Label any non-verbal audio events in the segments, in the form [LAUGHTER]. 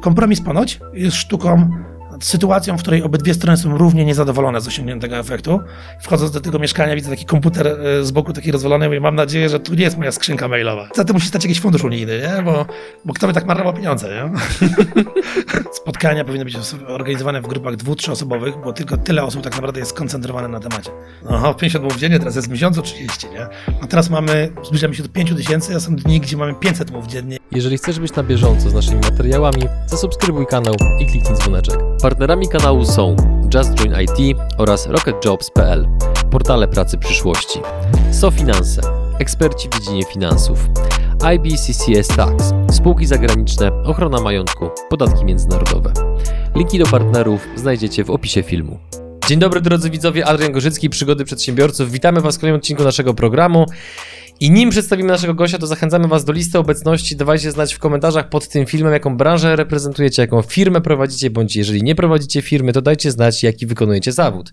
kompromis ponoć jest sztuką sytuacją, w której obydwie strony są równie niezadowolone z osiągniętego efektu. Wchodząc do tego mieszkania, widzę taki komputer e, z boku taki rozwalony i mam nadzieję, że tu nie jest moja skrzynka mailowa. Za tym musi stać jakiś fundusz unijny, nie? Bo, bo kto by tak marnował pieniądze, nie? [LAUGHS] Spotkania powinny być organizowane w grupach dwu, trzyosobowych, bo tylko tyle osób tak naprawdę jest skoncentrowane na temacie. Oho, 50 mów dziennie, teraz jest w miesiącu 30, nie? A teraz mamy, zbliżamy się do 5 tysięcy, a są dni, gdzie mamy 500 mów dziennie. Jeżeli chcesz być na bieżąco z naszymi materiałami, zasubskrybuj kanał i kliknij dzwoneczek. Partnerami kanału są Just Join IT oraz RocketJobs.pl, portale pracy przyszłości, SoFinanse, eksperci w dziedzinie finansów, IBCCS Tax, spółki zagraniczne, ochrona majątku, podatki międzynarodowe. Linki do partnerów znajdziecie w opisie filmu. Dzień dobry drodzy widzowie, Adrian Gorzycki, Przygody Przedsiębiorców. Witamy Was w kolejnym odcinku naszego programu. I nim przedstawimy naszego gościa, to zachęcamy Was do listy obecności. Dawajcie znać w komentarzach pod tym filmem, jaką branżę reprezentujecie, jaką firmę prowadzicie, bądź jeżeli nie prowadzicie firmy, to dajcie znać, jaki wykonujecie zawód.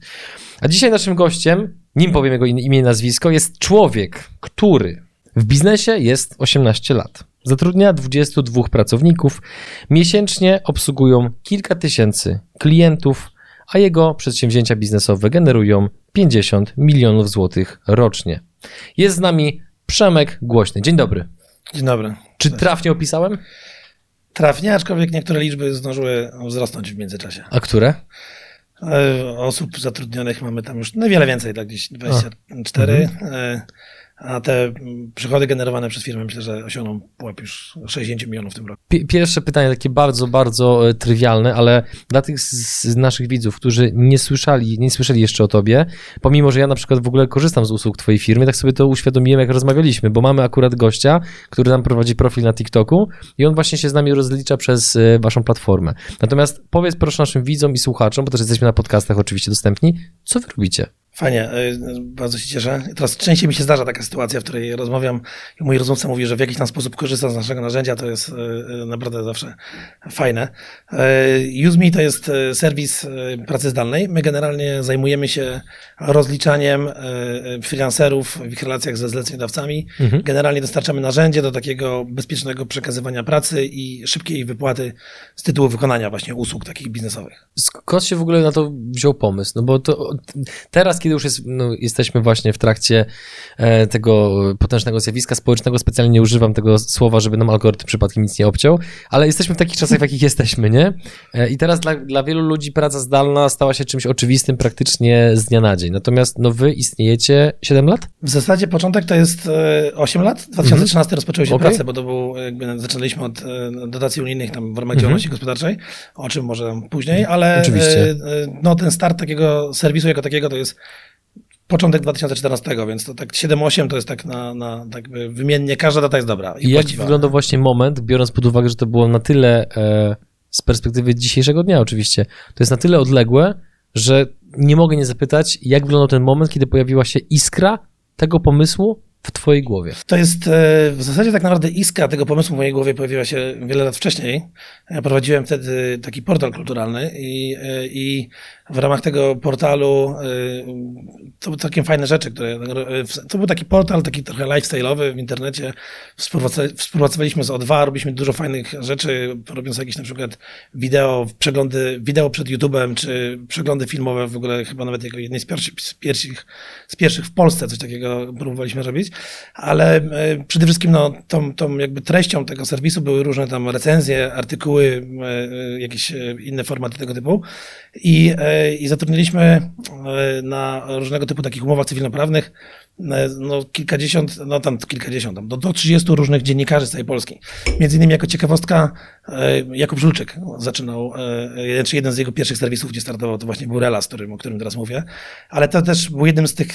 A dzisiaj naszym gościem, nim powiem jego imię i nazwisko, jest człowiek, który w biznesie jest 18 lat. Zatrudnia 22 pracowników, miesięcznie obsługują kilka tysięcy klientów, a jego przedsięwzięcia biznesowe generują 50 milionów złotych rocznie. Jest z nami Przemek Głośny. Dzień dobry. Dzień dobry. Czy trafnie opisałem? Trafnie, aczkolwiek niektóre liczby zdążyły wzrosnąć w międzyczasie. A które? E, osób zatrudnionych mamy tam już niewiele więcej, tak gdzieś 24. A, mhm. A te przychody generowane przez firmę myślę, że osiągną pułap już 60 milionów w tym roku. Pierwsze pytanie takie bardzo, bardzo e, trywialne, ale dla tych z naszych widzów, którzy nie słyszeli, nie słyszeli jeszcze o tobie, pomimo, że ja na przykład w ogóle korzystam z usług twojej firmy, tak sobie to uświadomiłem, jak rozmawialiśmy, bo mamy akurat gościa, który nam prowadzi profil na TikToku i on właśnie się z nami rozlicza przez e, waszą platformę. Natomiast powiedz proszę naszym widzom i słuchaczom, bo też jesteśmy na podcastach oczywiście dostępni, co wy robicie? Fajnie, y, bardzo się cieszę. Teraz częściej mi się zdarza taka sytuacja, w której rozmawiam i mój rozmówca mówi, że w jakiś tam sposób korzysta z naszego narzędzia, to jest y, y, naprawdę zawsze fajne. UseMe to jest serwis pracy zdalnej. My generalnie zajmujemy się rozliczaniem freelancerów w ich relacjach ze zleceniodawcami. Mhm. Generalnie dostarczamy narzędzie do takiego bezpiecznego przekazywania pracy i szybkiej wypłaty z tytułu wykonania właśnie usług takich biznesowych. Skąd się w ogóle na to wziął pomysł? No bo to teraz, kiedy już jest, no, jesteśmy właśnie w trakcie e, tego potężnego zjawiska społecznego, specjalnie nie używam tego słowa, żeby nam algorytm przypadkiem nic nie obciął, ale jesteśmy w takich czasach, w jakich jesteśmy, nie? E, I teraz dla, dla wielu ludzi praca zdalna stała się czymś oczywistym praktycznie z dnia na dzień. Natomiast no wy istniejecie 7 lat? W zasadzie początek to jest 8 e, lat. 2013 mhm. rozpoczęły się okay. prace, bo to był, jakby zaczynaliśmy od dotacji unijnych tam w ramach mhm. działalności gospodarczej, o czym może później, ale Oczywiście. no ten start takiego serwisu jako takiego to jest początek 2014, więc to tak 7-8 to jest tak na, na tak wymiennie, każda data jest dobra. I, I jak wygląda właśnie moment, biorąc pod uwagę, że to było na tyle e, z perspektywy dzisiejszego dnia oczywiście, to jest na tyle odległe, że nie mogę nie zapytać, jak wyglądał ten moment, kiedy pojawiła się iskra tego pomysłu, w twojej głowie? To jest e, w zasadzie tak naprawdę iskra tego pomysłu w mojej głowie pojawiła się wiele lat wcześniej. Ja prowadziłem wtedy taki portal kulturalny i, e, i w ramach tego portalu e, to były całkiem fajne rzeczy, które to był taki portal, taki trochę lifestyle'owy w internecie. Współpracowaliśmy z O2, robiliśmy dużo fajnych rzeczy, robiąc jakieś na przykład wideo, przeglądy, wideo przed YouTube'em, czy przeglądy filmowe w ogóle chyba nawet jako jednej z pierwszych, z pierwszych, w Polsce coś takiego próbowaliśmy robić ale e, przede wszystkim no, tą, tą jakby treścią tego serwisu były różne tam recenzje, artykuły, e, jakieś inne formaty tego typu i, i zatrudniliśmy na różnego typu takich umowach cywilnoprawnych no, kilkadziesiąt, no tam kilkadziesiąt, tam, do, do 30 różnych dziennikarzy z całej Polski. Między innymi jako ciekawostka Jakub Żulczyk zaczynał, czy jeden z jego pierwszych serwisów, gdzie startował, to właśnie był Relas, którym, o którym teraz mówię, ale to też był jednym z tych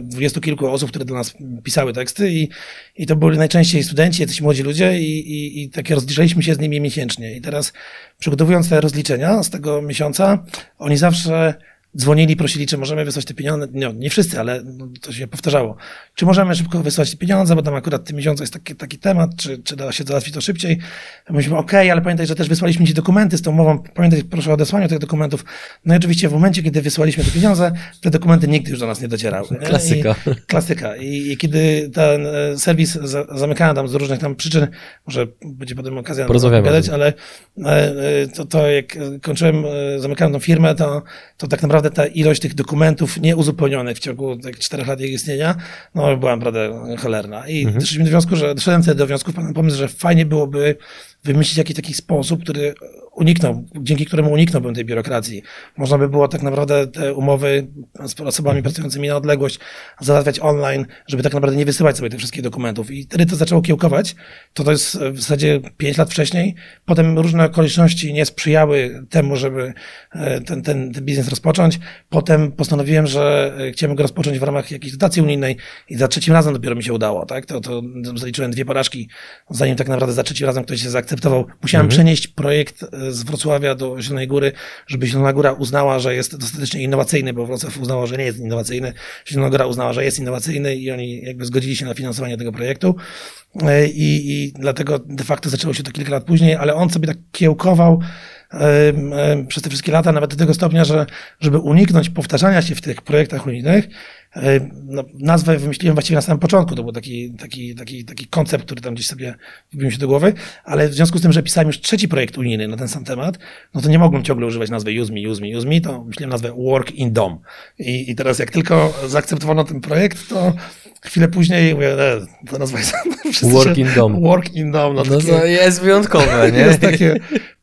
dwudziestu kilku osób, które do nas pisały teksty i, i to byli najczęściej studenci, jacyś młodzi ludzie i, i, i takie rozliczaliśmy się z nimi miesięcznie. I teraz przygotowując te rozliczenia z tego miesiąca, oni zawsze dzwonili, prosili, czy możemy wysłać te pieniądze. Nie, nie wszyscy, ale no, to się powtarzało. Czy możemy szybko wysłać te pieniądze, bo tam akurat w tym miesiącu jest taki, taki temat, czy, czy da się załatwić to szybciej. Myśmy, okej, okay, ale pamiętaj, że też wysłaliśmy ci dokumenty z tą umową, pamiętaj, proszę o odesłanie tych dokumentów. No i oczywiście w momencie, kiedy wysłaliśmy te pieniądze, te dokumenty nigdy już do nas nie docierały. Klasyka. I, klasyka. I, I, kiedy ten e, serwis za, zamykałem tam z różnych tam przyczyn, może będzie potem okazja gadać, ale e, e, to, to jak kończyłem, zamykałem tą firmę, to, to tak naprawdę ta ilość tych dokumentów nieuzupełnionych w ciągu tych czterech lat jej istnienia, no była naprawdę cholerna. I mhm. doszliśmy do wniosku, że doszedłem wtedy do wniosku, pomysł, że fajnie byłoby wymyślić jakiś taki sposób, który uniknął, dzięki któremu uniknąłbym tej biurokracji. Można by było tak naprawdę te umowy z osobami pracującymi na odległość załatwiać online, żeby tak naprawdę nie wysyłać sobie tych wszystkich dokumentów. I wtedy to zaczęło kiełkować. To to jest w zasadzie pięć lat wcześniej. Potem różne okoliczności nie sprzyjały temu, żeby e, ten, ten, ten biznes rozpocząć. Potem postanowiłem, że e, chciałem go rozpocząć w ramach jakiejś dotacji unijnej i za trzecim razem dopiero mi się udało, tak? To, to zaliczyłem dwie porażki, zanim tak naprawdę za trzecim razem ktoś się zaakceptował. Musiałem mhm. przenieść projekt e, z Wrocławia do Zielonej Góry, żeby Zielona Góra uznała, że jest dostatecznie innowacyjny, bo Wrocław uznało, że nie jest innowacyjny. Zielona Góra uznała, że jest innowacyjny i oni jakby zgodzili się na finansowanie tego projektu. E, I, i dlatego de facto zaczęło się to kilka lat później, ale on sobie tak kiełkował przez te wszystkie lata, nawet do tego stopnia, że żeby uniknąć powtarzania się w tych projektach unijnych, no, nazwę wymyśliłem właściwie na samym początku, to był taki, taki, taki, taki koncept, który tam gdzieś sobie wbił się do głowy, ale w związku z tym, że pisałem już trzeci projekt unijny na ten sam temat, no to nie mogłem ciągle używać nazwy use me, use me, use me, to myślałem nazwę work in dom. I, i teraz jak tylko zaakceptowano ten projekt, to chwilę później mówię, e, to nazwa jest... [LAUGHS] Work in dom. Work in dom. No, no to jest wyjątkowe, [LAUGHS] nie? Jest takie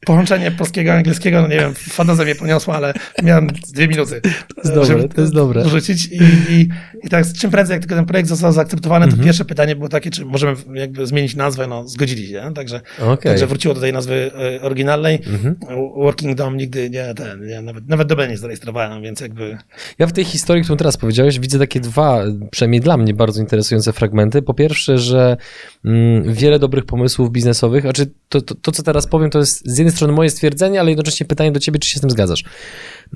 połączenie polskiego i angielskiego, no nie wiem, fantazja mnie poniosła, ale miałem dwie minuty. To jest dobre, to jest dobre. Rzucić i, i, i tak czym prędzej, jak tylko ten projekt został zaakceptowany, to mm -hmm. pierwsze pytanie było takie, czy możemy jakby zmienić nazwę, no zgodzili się, także, okay. także wróciło do tej nazwy e, oryginalnej. Mm -hmm. Working Dom nigdy nie, ten, nie, nawet, nawet dobę nie zarejestrowałem, więc jakby... Ja w tej historii, którą teraz powiedziałeś, widzę takie dwa, przynajmniej dla mnie bardzo interesujące fragmenty. Po pierwsze, że mm, wiele dobrych pomysłów biznesowych, znaczy to, to, to, co teraz powiem, to jest z jednej strony moje stwierdzenie, ale jednocześnie pytanie do ciebie, czy się z tym zgadzasz.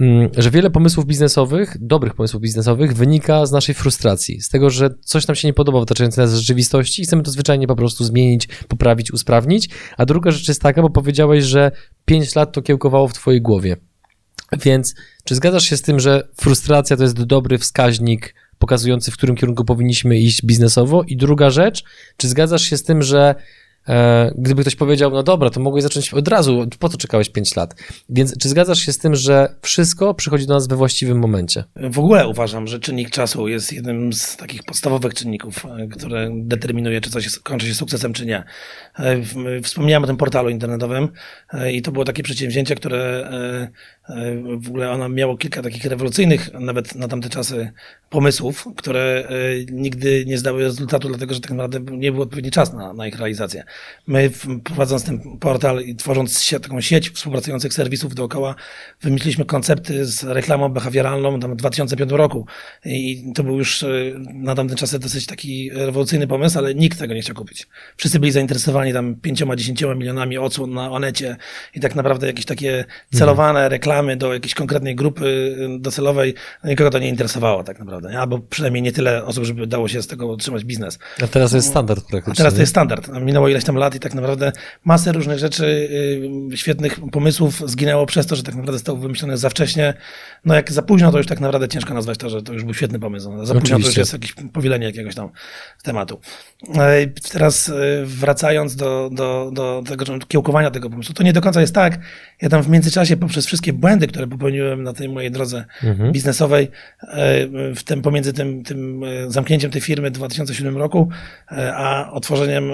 Mm, że wiele pomysłów biznesowych, dobrych pomysłów biznesowych wynika z naszej frustracji, z tego, że coś nam się nie podoba w otaczającej nas rzeczywistości i chcemy to zwyczajnie po prostu zmienić, poprawić, usprawnić. A druga rzecz jest taka, bo powiedziałeś, że 5 lat to kiełkowało w twojej głowie. Więc czy zgadzasz się z tym, że frustracja to jest dobry wskaźnik pokazujący, w którym kierunku powinniśmy iść biznesowo? I druga rzecz, czy zgadzasz się z tym, że gdyby ktoś powiedział, no dobra, to mogłeś zacząć od razu, po co czekałeś 5 lat? Więc czy zgadzasz się z tym, że wszystko przychodzi do nas we właściwym momencie? W ogóle uważam, że czynnik czasu jest jednym z takich podstawowych czynników, e, które determinuje, czy coś kończy się sukcesem, czy nie. E, wspomniałem o tym portalu internetowym i to było takie przedsięwzięcie, które w ogóle ono miało kilka takich rewolucyjnych, nawet na tamte czasy, pomysłów, które nigdy nie zdały rezultatu, dlatego że tak naprawdę nie był odpowiedni czas na, na ich realizację. My prowadząc ten portal i tworząc się, taką sieć współpracujących serwisów dookoła, wymyśliliśmy koncepty z reklamą behawioralną tam w 2005 roku. I to był już e, na tamten czasy dosyć taki rewolucyjny pomysł, ale nikt tego nie chciał kupić. Wszyscy byli zainteresowani tam pięcioma, dziesięcioma milionami odsłon na Onecie i tak naprawdę jakieś takie celowane mhm. reklamy do jakiejś konkretnej grupy e, docelowej, nikogo to nie interesowało tak naprawdę. Albo przynajmniej nie tyle osób, żeby dało się z tego utrzymać biznes. A teraz to jest standard praktycznie. A teraz to jest standard. Minęło ileś tam lat i tak naprawdę masę różnych rzeczy, y, świetnych pomysłów zginęło przez to, że tak naprawdę zostało wymyślone za wcześnie. No jak za późno, to już tak naprawdę ciężko nazwać to, że to już był świetny pomysł. Za późno to już jest jakieś powielenie jakiegoś tam tematu. E, teraz e, wracając do, do, do tego kiełkowania tego pomysłu, to nie do końca jest tak. Ja tam w międzyczasie poprzez wszystkie błędy, które popełniłem na tej mojej drodze mhm. biznesowej, e, w tym pomiędzy tym, tym zamknięciem tej firmy w 2007 roku, a otworzeniem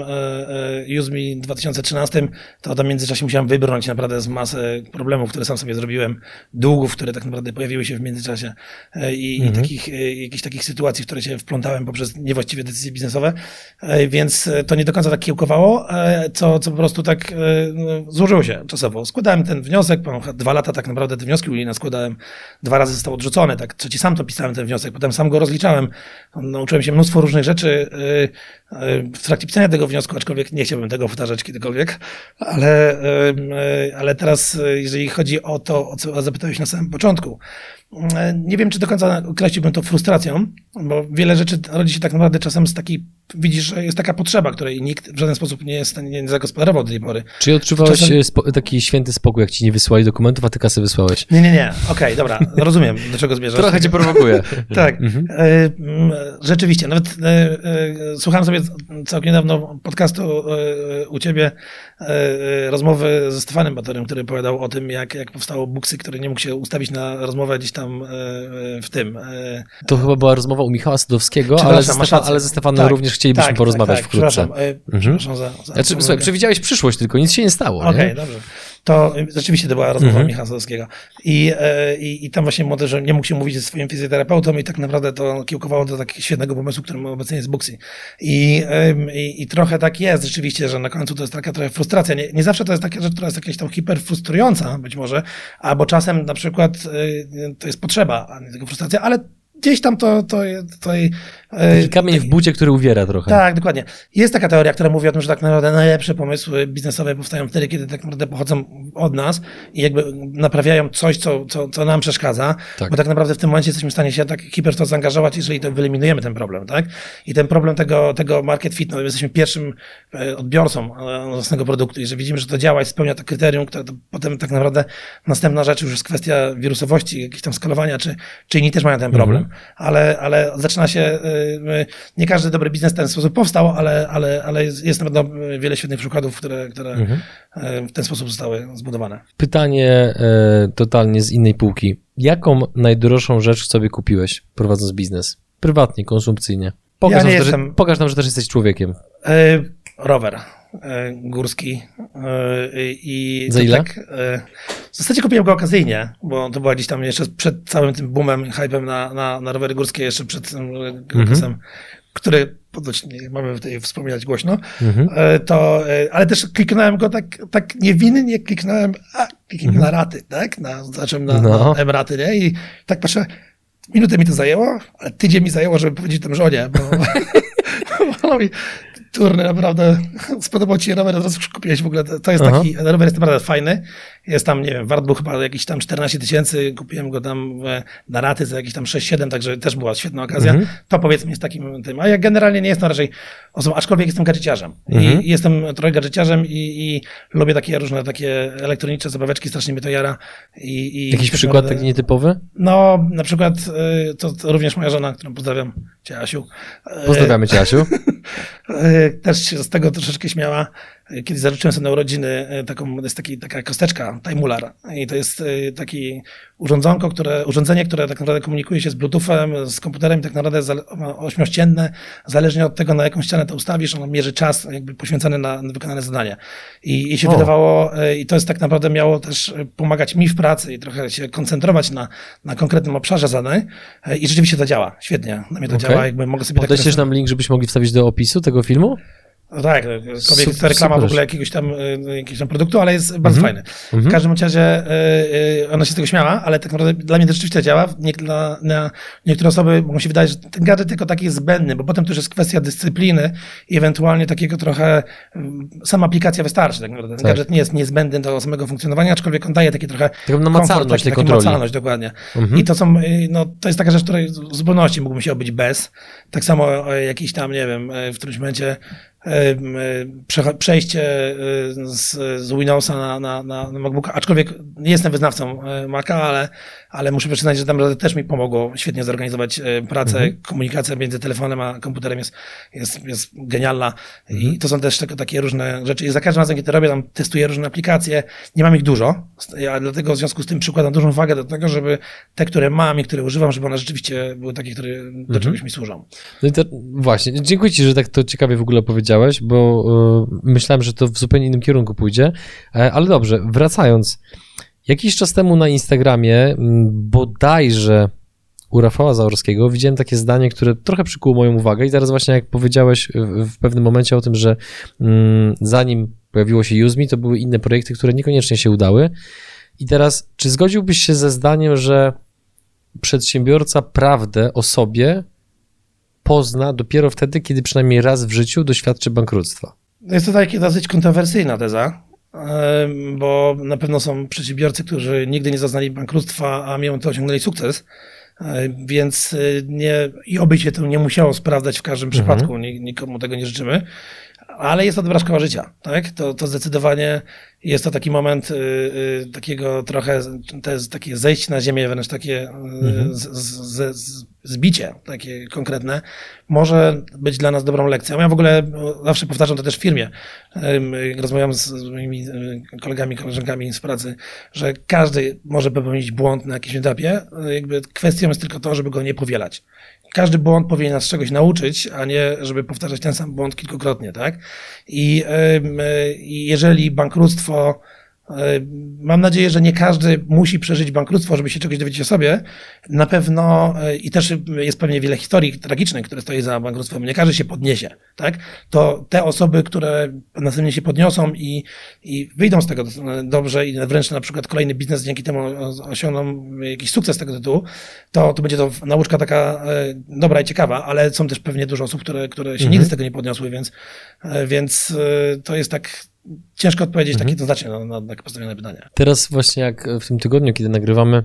W 2013, to w międzyczasie musiałem wybrnąć naprawdę z masy problemów, które sam sobie zrobiłem, długów, które tak naprawdę pojawiły się w międzyczasie i, mhm. i takich, jakichś takich sytuacji, w które się wplątałem poprzez niewłaściwe decyzje biznesowe. E, więc e, to nie do końca tak kiełkowało, e, co, co po prostu tak no, złożyło się czasowo. Składałem ten wniosek, dwa lata tak naprawdę te wnioski unijne składałem, dwa razy został odrzucony, tak trzeci sam to pisałem ten wniosek, potem sam go rozliczałem, nauczyłem się mnóstwo różnych rzeczy w trakcie pisania tego wniosku, aczkolwiek nie, chciałbym tego powtarzać kiedykolwiek, ale, ale teraz, jeżeli chodzi o to, o co zapytałeś na samym początku, nie wiem, czy do końca określiłbym to frustracją, bo wiele rzeczy rodzi się tak naprawdę czasem z takiej, widzisz, że jest taka potrzeba, której nikt w żaden sposób nie, jest, nie, zagospodarował do tej pory. Czy odczuwałeś czasem... spo, taki święty spokój, jak ci nie wysłali dokumentów, a ty kasy wysłałeś? Nie, nie, nie. Okej, okay, dobra, rozumiem, do czego zmierzasz. Trochę cię prowokuje. [LAUGHS] tak. Mhm. E, rzeczywiście, nawet e, e, słuchałem sobie całkiem niedawno podcastu u ciebie rozmowy ze Stefanem Batorem, który opowiadał o tym, jak, jak powstało Buksy, który nie mógł się ustawić na rozmowę gdzieś tam w tym. To chyba była rozmowa u Michała Sadowskiego, ale Stefan, ale ze Stefanem tak, również chcielibyśmy tak, porozmawiać tak, tak, wkrótce. Przepraszam, mhm. przepraszam za, za znaczy, Słuchaj, przewidziałeś przyszłość, tylko nic się nie stało. Okej, okay, dobrze to rzeczywiście to była rozmowa mhm. Michała Sadowskiego. I, e, i, I tam właśnie młody, że nie mógł się mówić ze swoim fizjoterapeutą i tak naprawdę to kiełkowało do takiego świetnego pomysłu, którym obecnie jest Buxi. I, i, I trochę tak jest rzeczywiście, że na końcu to jest taka trochę frustracja. Nie, nie zawsze to jest taka rzecz, która jest jakaś tam hiperfrustrująca być może, albo czasem na przykład e, to jest potrzeba, a nie tylko frustracja, ale gdzieś tam to, to, to, Taki kamień w bucie, który uwiera trochę. Tak, dokładnie. Jest taka teoria, która mówi o tym, że tak naprawdę najlepsze pomysły biznesowe powstają wtedy, kiedy tak naprawdę pochodzą od nas i jakby naprawiają coś, co, co, co nam przeszkadza, tak. bo tak naprawdę w tym momencie jesteśmy w stanie się tak hiper to zaangażować, jeżeli to wyeliminujemy ten problem, tak? I ten problem tego, tego market fit, no jesteśmy pierwszym e, odbiorcą e, własnego produktu i że widzimy, że to działa i spełnia to kryterium, które to potem tak naprawdę następna rzecz już jest kwestia wirusowości, jakiegoś tam skalowania, czy, czy inni też mają ten problem, ale, ale zaczyna się e, nie każdy dobry biznes w ten sposób powstał, ale, ale, ale jest, jest na pewno wiele świetnych przykładów, które, które mhm. E, w ten sposób zostały zbudowane. Pytanie e, totalnie z innej półki. Jaką najdroższą rzecz sobie kupiłeś, prowadząc biznes? Prywatnie, konsumpcyjnie. Pokaż, ja nam, że, pokaż nam, że też jesteś człowiekiem. E, rower górski. E, I Za ile? Tak, e, w zasadzie kupiłem go okazyjnie, bo to była gdzieś tam jeszcze przed całym tym boomem, hypem na, na, na rowery górskie, jeszcze przed tym mhm. który ponoć nie mamy tutaj wspominać głośno, mhm. to, ale też kliknąłem go tak, tak niewinnie, kliknąłem, a, kliknąłem mhm. na raty, tak? Na, zacząłem na, no. na M-raty, nie? I tak patrzę, minutę mi to zajęło, ale tydzień mi zajęło, żeby powiedzieć tym żonie, bo, bo turny, naprawdę [LAUGHS] spodobał ci się rower, od razu kupiłeś w ogóle, to jest Aha. taki, rower jest naprawdę fajny, jest tam, nie wiem, wart był chyba jakieś tam 14 tysięcy, kupiłem go tam na raty za jakieś tam 6-7, także też była świetna okazja, mhm. to powiedzmy jest takim tym, a ja generalnie nie jestem raczej osobą, aczkolwiek jestem gadżeciarzem mhm. i jestem trochę gadżeciarzem i, i, lubię takie różne takie elektroniczne zabaweczki, strasznie mnie to jara. I, i Jakiś tak przykład naprawdę, taki nietypowy? No, na przykład y, to, to również moja żona, którą pozdrawiam, Cię Asiu. Pozdrawiamy Cię Asiu. [LAUGHS] też się z tego troszeczkę śmiała. Kiedy zażyczyłem sobie na urodziny e, taką, jest taki, taka kosteczka, Timular. I to jest e, taki urządzonko, które, urządzenie, które tak naprawdę komunikuje się z Bluetoothem, z komputerem i tak naprawdę ośmiościenne. Zależnie od tego, na jaką ścianę to ustawisz, ono mierzy czas jakby poświęcony na, na wykonane zadanie. I, I się o. wydawało, e, i to jest tak naprawdę miało też pomagać mi w pracy i trochę się koncentrować na, na konkretnym obszarze zadań. I rzeczywiście to działa. Świetnie. Na mnie to okay. działa. Jakby mogę sobie Podeślesz tak nam link, żebyśmy mogli wstawić do opisu tego filmu? No tak, kobiet to reklama w ogóle jakiegoś tam, y, jakiegoś tam produktu, ale jest bardzo mm -hmm. fajny. W mm -hmm. każdym razie yy, ona się z tego śmiała, ale tak naprawdę dla mnie to rzeczywiście działa. Nie, dla, na niektóre osoby mogą się wydawać, że ten gadżet tylko taki jest zbędny, bo potem już jest kwestia dyscypliny i ewentualnie takiego trochę, sama aplikacja wystarczy. Tak naprawdę. Ten tak. gadżet nie jest niezbędny do samego funkcjonowania, aczkolwiek on daje takie trochę Taką namacalność tej kontroli. Namacalność, dokładnie. Mm -hmm. I to są, no to jest taka rzecz, której w zupełności mógłbym się obyć bez. Tak samo jakiś tam, nie wiem, w którymś momencie przejście e, z, z Windowsa na, na, na, MacBooka, aczkolwiek nie jestem wyznawcą e, Maca, ale, ale muszę przyznać, że tam też mi pomogło świetnie zorganizować e, pracę, mhm. komunikacja między telefonem a komputerem jest, jest, jest genialna mhm. i to są też tylko takie różne rzeczy i za każdym razem, kiedy to robię, tam testuję różne aplikacje, nie mam ich dużo, ja dlatego w związku z tym przykładam dużą wagę do tego, żeby te, które mam i które używam, żeby one rzeczywiście były takie, które do mhm. czegoś mi służą. No i to właśnie, dziękuję Ci, że tak to ciekawie w ogóle powiedziałeś powiedziałeś, bo y, myślałem, że to w zupełnie innym kierunku pójdzie. E, ale dobrze, wracając. Jakiś czas temu na Instagramie bodajże u Rafała Zaorskiego widziałem takie zdanie, które trochę przykuło moją uwagę i zaraz właśnie jak powiedziałeś w pewnym momencie o tym, że zanim pojawiło się UseMe, to były inne projekty, które niekoniecznie się udały. I teraz, czy zgodziłbyś się ze zdaniem, że przedsiębiorca prawdę o sobie pozna dopiero wtedy, kiedy przynajmniej raz w życiu doświadczy bankructwa. Jest to takie dosyć kontrowersyjna teza, bo na pewno są przedsiębiorcy, którzy nigdy nie zaznali bankructwa, a mimo to osiągnęli sukces. Więc nie, i oby się to nie musiało sprawdzać w każdym mhm. przypadku, nikomu tego nie życzymy ale jest to dobra szkoła życia, tak? To, to zdecydowanie jest to taki moment y, y, takiego trochę, to jest takie zejście na ziemię, wręcz takie y, mhm. z, z, z, zbicie, takie konkretne, może być dla nas dobrą lekcją. Ja w ogóle zawsze powtarzam to też w firmie, rozmawiam z moimi y, kolegami, koleżankami z pracy, że każdy może popełnić błąd na jakimś etapie, jakby kwestią jest tylko to, żeby go nie powielać każdy błąd powinien nas czegoś nauczyć, a nie, żeby powtarzać ten sam błąd kilkukrotnie, tak? I, i jeżeli bankructwo E, mam nadzieję, że nie każdy musi przeżyć bankructwo, żeby się czegoś dowiedzieć o sobie. Na pewno e, i też jest pewnie wiele historii tragicznych, które stoi za bankructwem. Nie każdy się podniesie, tak? To te osoby, które następnie się podniosą i, i wyjdą z tego dobrze i wręcz na przykład kolejny biznes dzięki temu osiągną jakiś sukces z tego tytułu, to, to będzie to nauczka taka e, dobra i ciekawa, ale są też pewnie dużo osób, które, które się mhm. nigdy z tego nie podniosły, więc, więc to jest tak ciężko odpowiedzieć mhm. takie jednoznacznie na, na, na postawione pytania. Teraz właśnie jak w tym tygodniu, kiedy nagrywamy,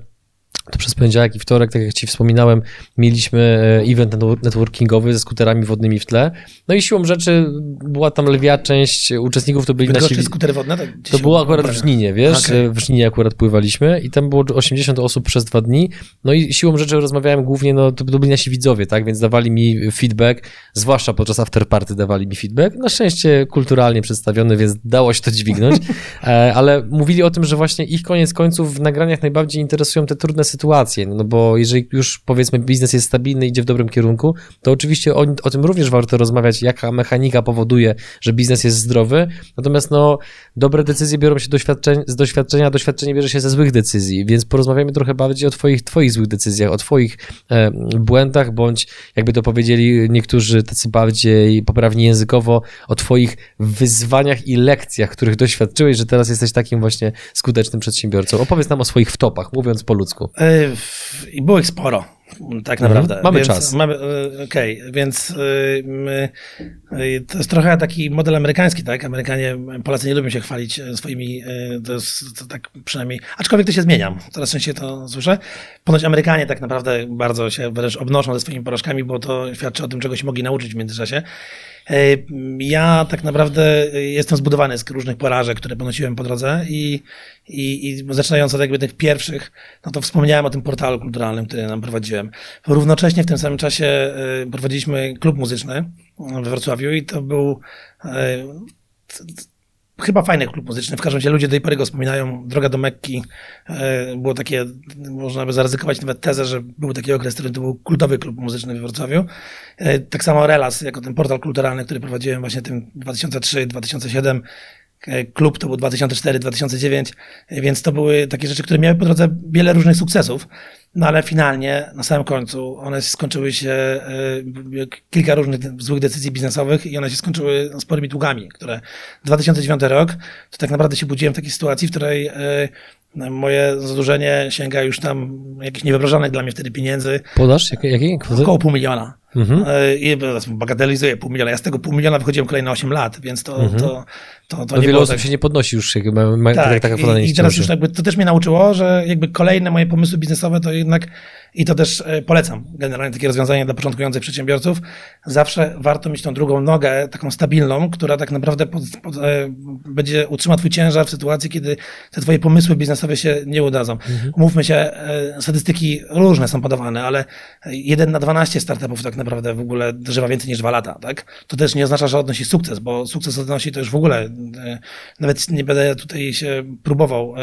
to przez poniedziałek i wtorek, tak jak Ci wspominałem, mieliśmy e, event networkingowy ze skuterami wodnymi w tle. No i siłą rzeczy była tam lwia część uczestników, to byli Bydgoszczy nasi... skutery wodne? Tak, to było akurat w Żninie, wiesz? Okay. W Żninie akurat pływaliśmy i tam było 80 osób przez dwa dni. No i siłą rzeczy rozmawiałem głównie, no to, to byli nasi widzowie, tak? Więc dawali mi feedback, zwłaszcza podczas afterparty dawali mi feedback. Na szczęście kulturalnie przedstawiony, więc dało się to dźwignąć. [LAUGHS] E, ale mówili o tym, że właśnie ich koniec końców w nagraniach najbardziej interesują te trudne sytuacje, no bo jeżeli już powiedzmy biznes jest stabilny, idzie w dobrym kierunku, to oczywiście o, o tym również warto rozmawiać, jaka mechanika powoduje, że biznes jest zdrowy, natomiast no dobre decyzje biorą się doświadczeń, z doświadczenia, a doświadczenie bierze się ze złych decyzji, więc porozmawiamy trochę bardziej o twoich, twoich złych decyzjach, o twoich e, błędach, bądź jakby to powiedzieli niektórzy tacy bardziej poprawni językowo, o twoich wyzwaniach i lekcjach, których doświadczyłeś, że teraz jesteś takim właśnie skutecznym przedsiębiorcą. Opowiedz nam o swoich wtopach, mówiąc po ludzku. E, I było ich sporo, tak mhm. naprawdę. Mamy więc, czas. Mamy, e, Okej, okay, więc e, my, to jest trochę taki model amerykański, tak? Amerykanie, Polacy nie lubią się chwalić swoimi, to jest to tak przynajmniej, aczkolwiek to się zmieniam, coraz częściej to słyszę. Ponoć Amerykanie tak naprawdę bardzo się wręcz obnoszą ze swoimi porażkami, bo to świadczy o tym, czego się mogli nauczyć w międzyczasie. E, ja tak naprawdę jestem zbudowany z różnych porażek, które ponosiłem po drodze i, i, i zaczynając od jakby tych pierwszych, no to wspomniałem o tym portalu kulturalnym, który nam prowadziłem. Równocześnie w tym samym czasie e, prowadziliśmy klub muzyczny we Wrocławiu i to był e, chyba fajny klub muzyczny. W każdym razie ludzie do tej pory go wspominają. Droga do Mekki e, było takie, można by zaryzykować nawet tezę, że był taki okres, który to był kultowy klub muzyczny we Wrocławiu. E, tak samo Relas, jako ten portal kulturalny, który prowadziłem właśnie tym 2003-2007 e, klub to był 2004-2009, więc to były takie rzeczy, które miały po drodze wiele różnych sukcesów. No ale finalnie, na samym końcu, one skończyły się, y, kilka różnych złych decyzji biznesowych i one się skończyły sporymi długami, które 2009 rok, to tak naprawdę się budziłem w takiej sytuacji, w której y, moje zadłużenie sięga już tam jakichś niewyobrażalnych dla mnie wtedy pieniędzy. Podasz? Jakie? jakie? Około pół miliona. Mhm. E, I bagatelizuję pół miliona. Ja z tego pół miliona wychodziłem kolejne 8 lat, więc to, mhm. to, to, to nie wiele osób tak... się nie podnosi już, jakby ma, tak, taka i, i teraz już jakby to też mnie nauczyło, że jakby kolejne moje pomysły biznesowe to jednak i to też e, polecam generalnie takie rozwiązanie dla początkujących przedsiębiorców. Zawsze warto mieć tą drugą nogę, taką stabilną, która tak naprawdę pod, pod, e, będzie utrzyma twój ciężar w sytuacji, kiedy te twoje pomysły biznesowe się nie udadzą. Mhm. Umówmy się, e, statystyki różne są podawane, ale 1 na 12 startupów tak naprawdę w ogóle dożywa więcej niż 2 lata, tak? To też nie oznacza, że odnosi sukces, bo sukces odnosi to już w ogóle, nawet nie będę tutaj się próbował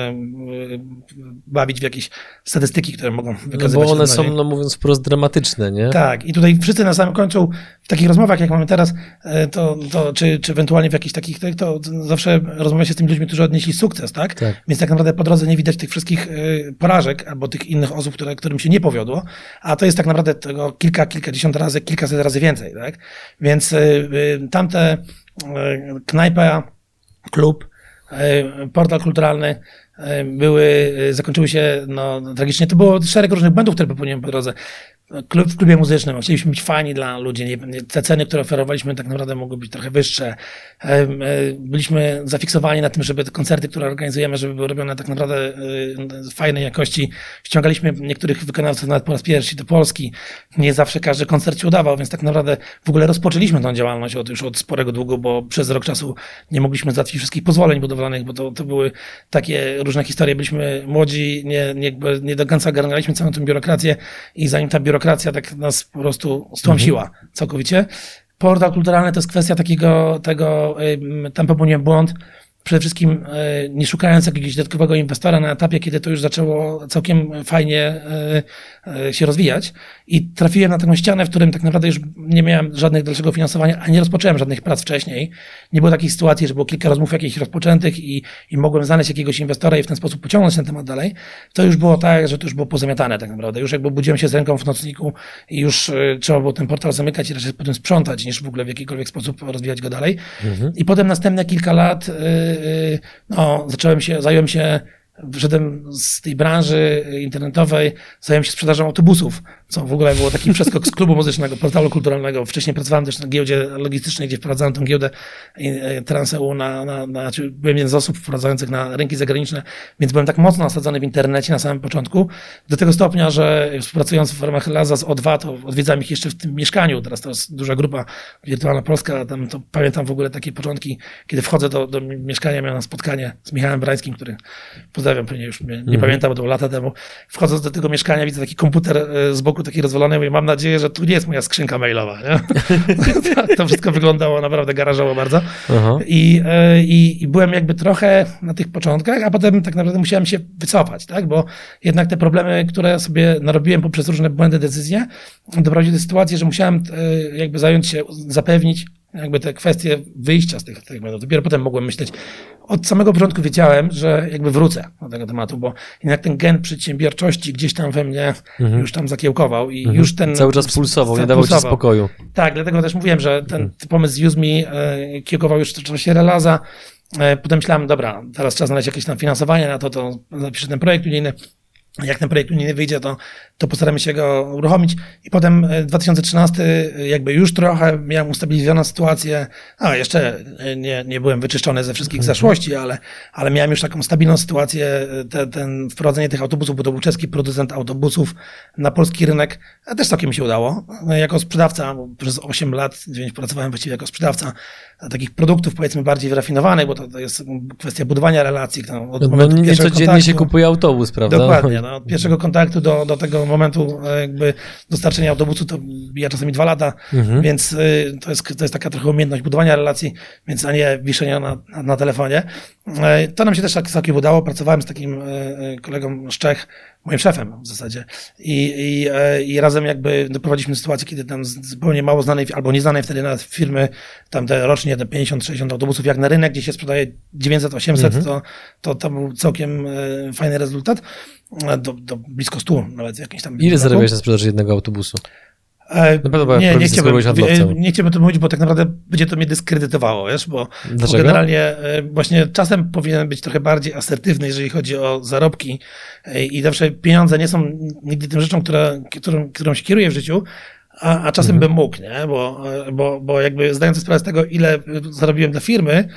bawić w jakieś statystyki, które mogą wykazywać no one są, no mówiąc wprost, dramatyczne, nie? Tak, i tutaj wszyscy na samym końcu, w takich rozmowach, jak mamy teraz, e, to, to czy, czy ewentualnie w jakichś takich, to zawsze rozmawia się z tymi ludźmi, którzy odnieśli sukces, tak? tak? Więc tak naprawdę po drodze nie widać tych wszystkich e, porażek albo tych innych osób, które, którym się nie powiodło, a to jest tak naprawdę tego kilka, kilkadziesiąt razy, kilkaset razy więcej, tak? Więc e, tamte knajpa, klub, portal kulturalny, były, zakończyły się no, tragicznie. To było szereg różnych błędów, które popełniłem po drodze. W klubie muzycznym, chcieliśmy być fajni dla ludzi. Nie, te ceny, które oferowaliśmy, tak naprawdę mogły być trochę wyższe. E, e, byliśmy zafiksowani na tym, żeby te koncerty, które organizujemy, żeby były robione tak naprawdę e, fajnej jakości. Ściągaliśmy niektórych wykonawców nawet po raz pierwszy do Polski. Nie zawsze każdy koncert się udawał, więc tak naprawdę w ogóle rozpoczęliśmy tą działalność od, już od sporego długo, bo przez rok czasu nie mogliśmy załatwić wszystkich pozwoleń budowlanych, bo to, to były takie różne historie. Byliśmy młodzi, nie, nie, nie do końca ogarnialiśmy całą tę biurokrację i zanim ta biurokracja tak nas po prostu stłamsiła mhm. całkowicie. Portal kulturalny to jest kwestia takiego, tego, tam popełniłem błąd, przede wszystkim e, nie szukając jakiegoś dodatkowego inwestora na etapie, kiedy to już zaczęło całkiem fajnie e, e, się rozwijać i trafiłem na taką ścianę, w którym tak naprawdę już nie miałem żadnych dalszego finansowania, a nie rozpocząłem żadnych prac wcześniej. Nie było takiej sytuacji, że było kilka rozmów jakichś rozpoczętych i, i mogłem znaleźć jakiegoś inwestora i w ten sposób pociągnąć ten temat dalej. To już było tak, że to już było pozamiatane tak naprawdę. Już jakby budziłem się z ręką w nocniku i już trzeba było ten portal zamykać i raczej potem sprzątać, niż w ogóle w jakikolwiek sposób rozwijać go dalej. Mhm. I potem następne kilka lat no, zacząłem się, zająłem się Wyszedłem z tej branży internetowej, zająłem się sprzedażą autobusów, co w ogóle było taki przeskok z klubu muzycznego, portalu kulturalnego. Wcześniej pracowałem też na giełdzie logistycznej, gdzie wprowadzałem tą giełdę e, Transeu na, na, na znaczy byłem jednym z osób wprowadzających na rynki zagraniczne, więc byłem tak mocno osadzony w internecie na samym początku, do tego stopnia, że współpracując w ramach Laza z O2, to odwiedzałem ich jeszcze w tym mieszkaniu. Teraz to jest duża grupa Wirtualna Polska, tam to pamiętam w ogóle takie początki, kiedy wchodzę do, do mieszkania, miałem spotkanie z Michałem Brańskim, który pozdrawiam, pewnie już nie, nie mm. pamiętam, bo to było lata temu. Wchodząc do tego mieszkania, widzę taki komputer e, z boku taki rozwalony i mam nadzieję, że tu nie jest moja skrzynka mailowa. Nie? [LAUGHS] to wszystko wyglądało naprawdę garażowo bardzo. I, e, i, I byłem jakby trochę na tych początkach, a potem tak naprawdę musiałem się wycofać, tak? bo jednak te problemy, które sobie narobiłem poprzez różne błędy, decyzje, doprowadziły do sytuacji, że musiałem e, jakby zająć się, zapewnić jakby te kwestie wyjścia z tych, tych błędów. Dopiero potem mogłem myśleć, od samego początku wiedziałem, że jakby wrócę do tego tematu, bo jednak ten gen przedsiębiorczości gdzieś tam we mnie mhm. już tam zakiełkował i mhm. już ten... Cały czas pulsował, nie dawał ci spokoju. Tak, dlatego też mówiłem, że ten mhm. pomysł Use Me e, kiełkował już w czasie relaza. E, potem myślałem, dobra, teraz trzeba znaleźć jakieś tam finansowanie na to, to napiszę ten projekt unijny jak ten projekt unijny wyjdzie, to, to postaramy się go uruchomić. I potem 2013 e, e, jakby już trochę miałem ustabilizowioną sytuację. A jeszcze e, nie, nie byłem wyczyszczony ze wszystkich mhm. zaszłości, ale, ale miałem już taką stabilną sytuację. Te, ten wprowadzenie tych autobusów, bo to był czeski producent autobusów na polski rynek, a też całkiem mi się udało. Jako sprzedawca, bo przez 8 lat, 9 pracowałem właściwie jako sprzedawca takich produktów powiedzmy bardziej wyrafinowanych, bo to, to jest kwestia budowania relacji. Tam, od no, nie codziennie kontaktu, się kupuje autobus, prawda? Dokładnie. No, od pierwszego kontaktu do, do tego momentu e, jakby dostarczenia autobusu to bija czasami dwa lata, mhm. więc y, to jest, to jest taka trochę umiejętność budowania relacji, więc a nie wiszenia na, na, na telefonie. E, to nam się też tak całkiem udało. Pracowałem z takim e, kolegą z Czech, moim szefem w zasadzie. I, i, e, i razem jakby doprowadziliśmy do sytuacji, kiedy tam zupełnie mało znanej albo nieznanej wtedy nawet firmy, tam te rocznie te 50-60 autobusów, jak na rynek, gdzie się sprzedaje 900-800, mhm. to, to, to był całkiem e, fajny rezultat. E, do, do blisko 100 nawet jakimś tam. Ile zarabiałeś na sprzedaży jednego autobusu? E, nie, nie chciałbym, nie chciałbym to mówić, bo tak naprawdę będzie to mnie dyskredytowało, wiesz, bo, bo generalnie e, właśnie czasem powinien być trochę bardziej asertywny, jeżeli chodzi o zarobki e, i zawsze pieniądze nie są nigdy tym rzeczą, która, którą, którą się kieruje w życiu, a, a czasem mhm. bym mógł, nie? Bo, bo, bo jakby zdając sobie sprawę z tego, ile zarobiłem dla firmy,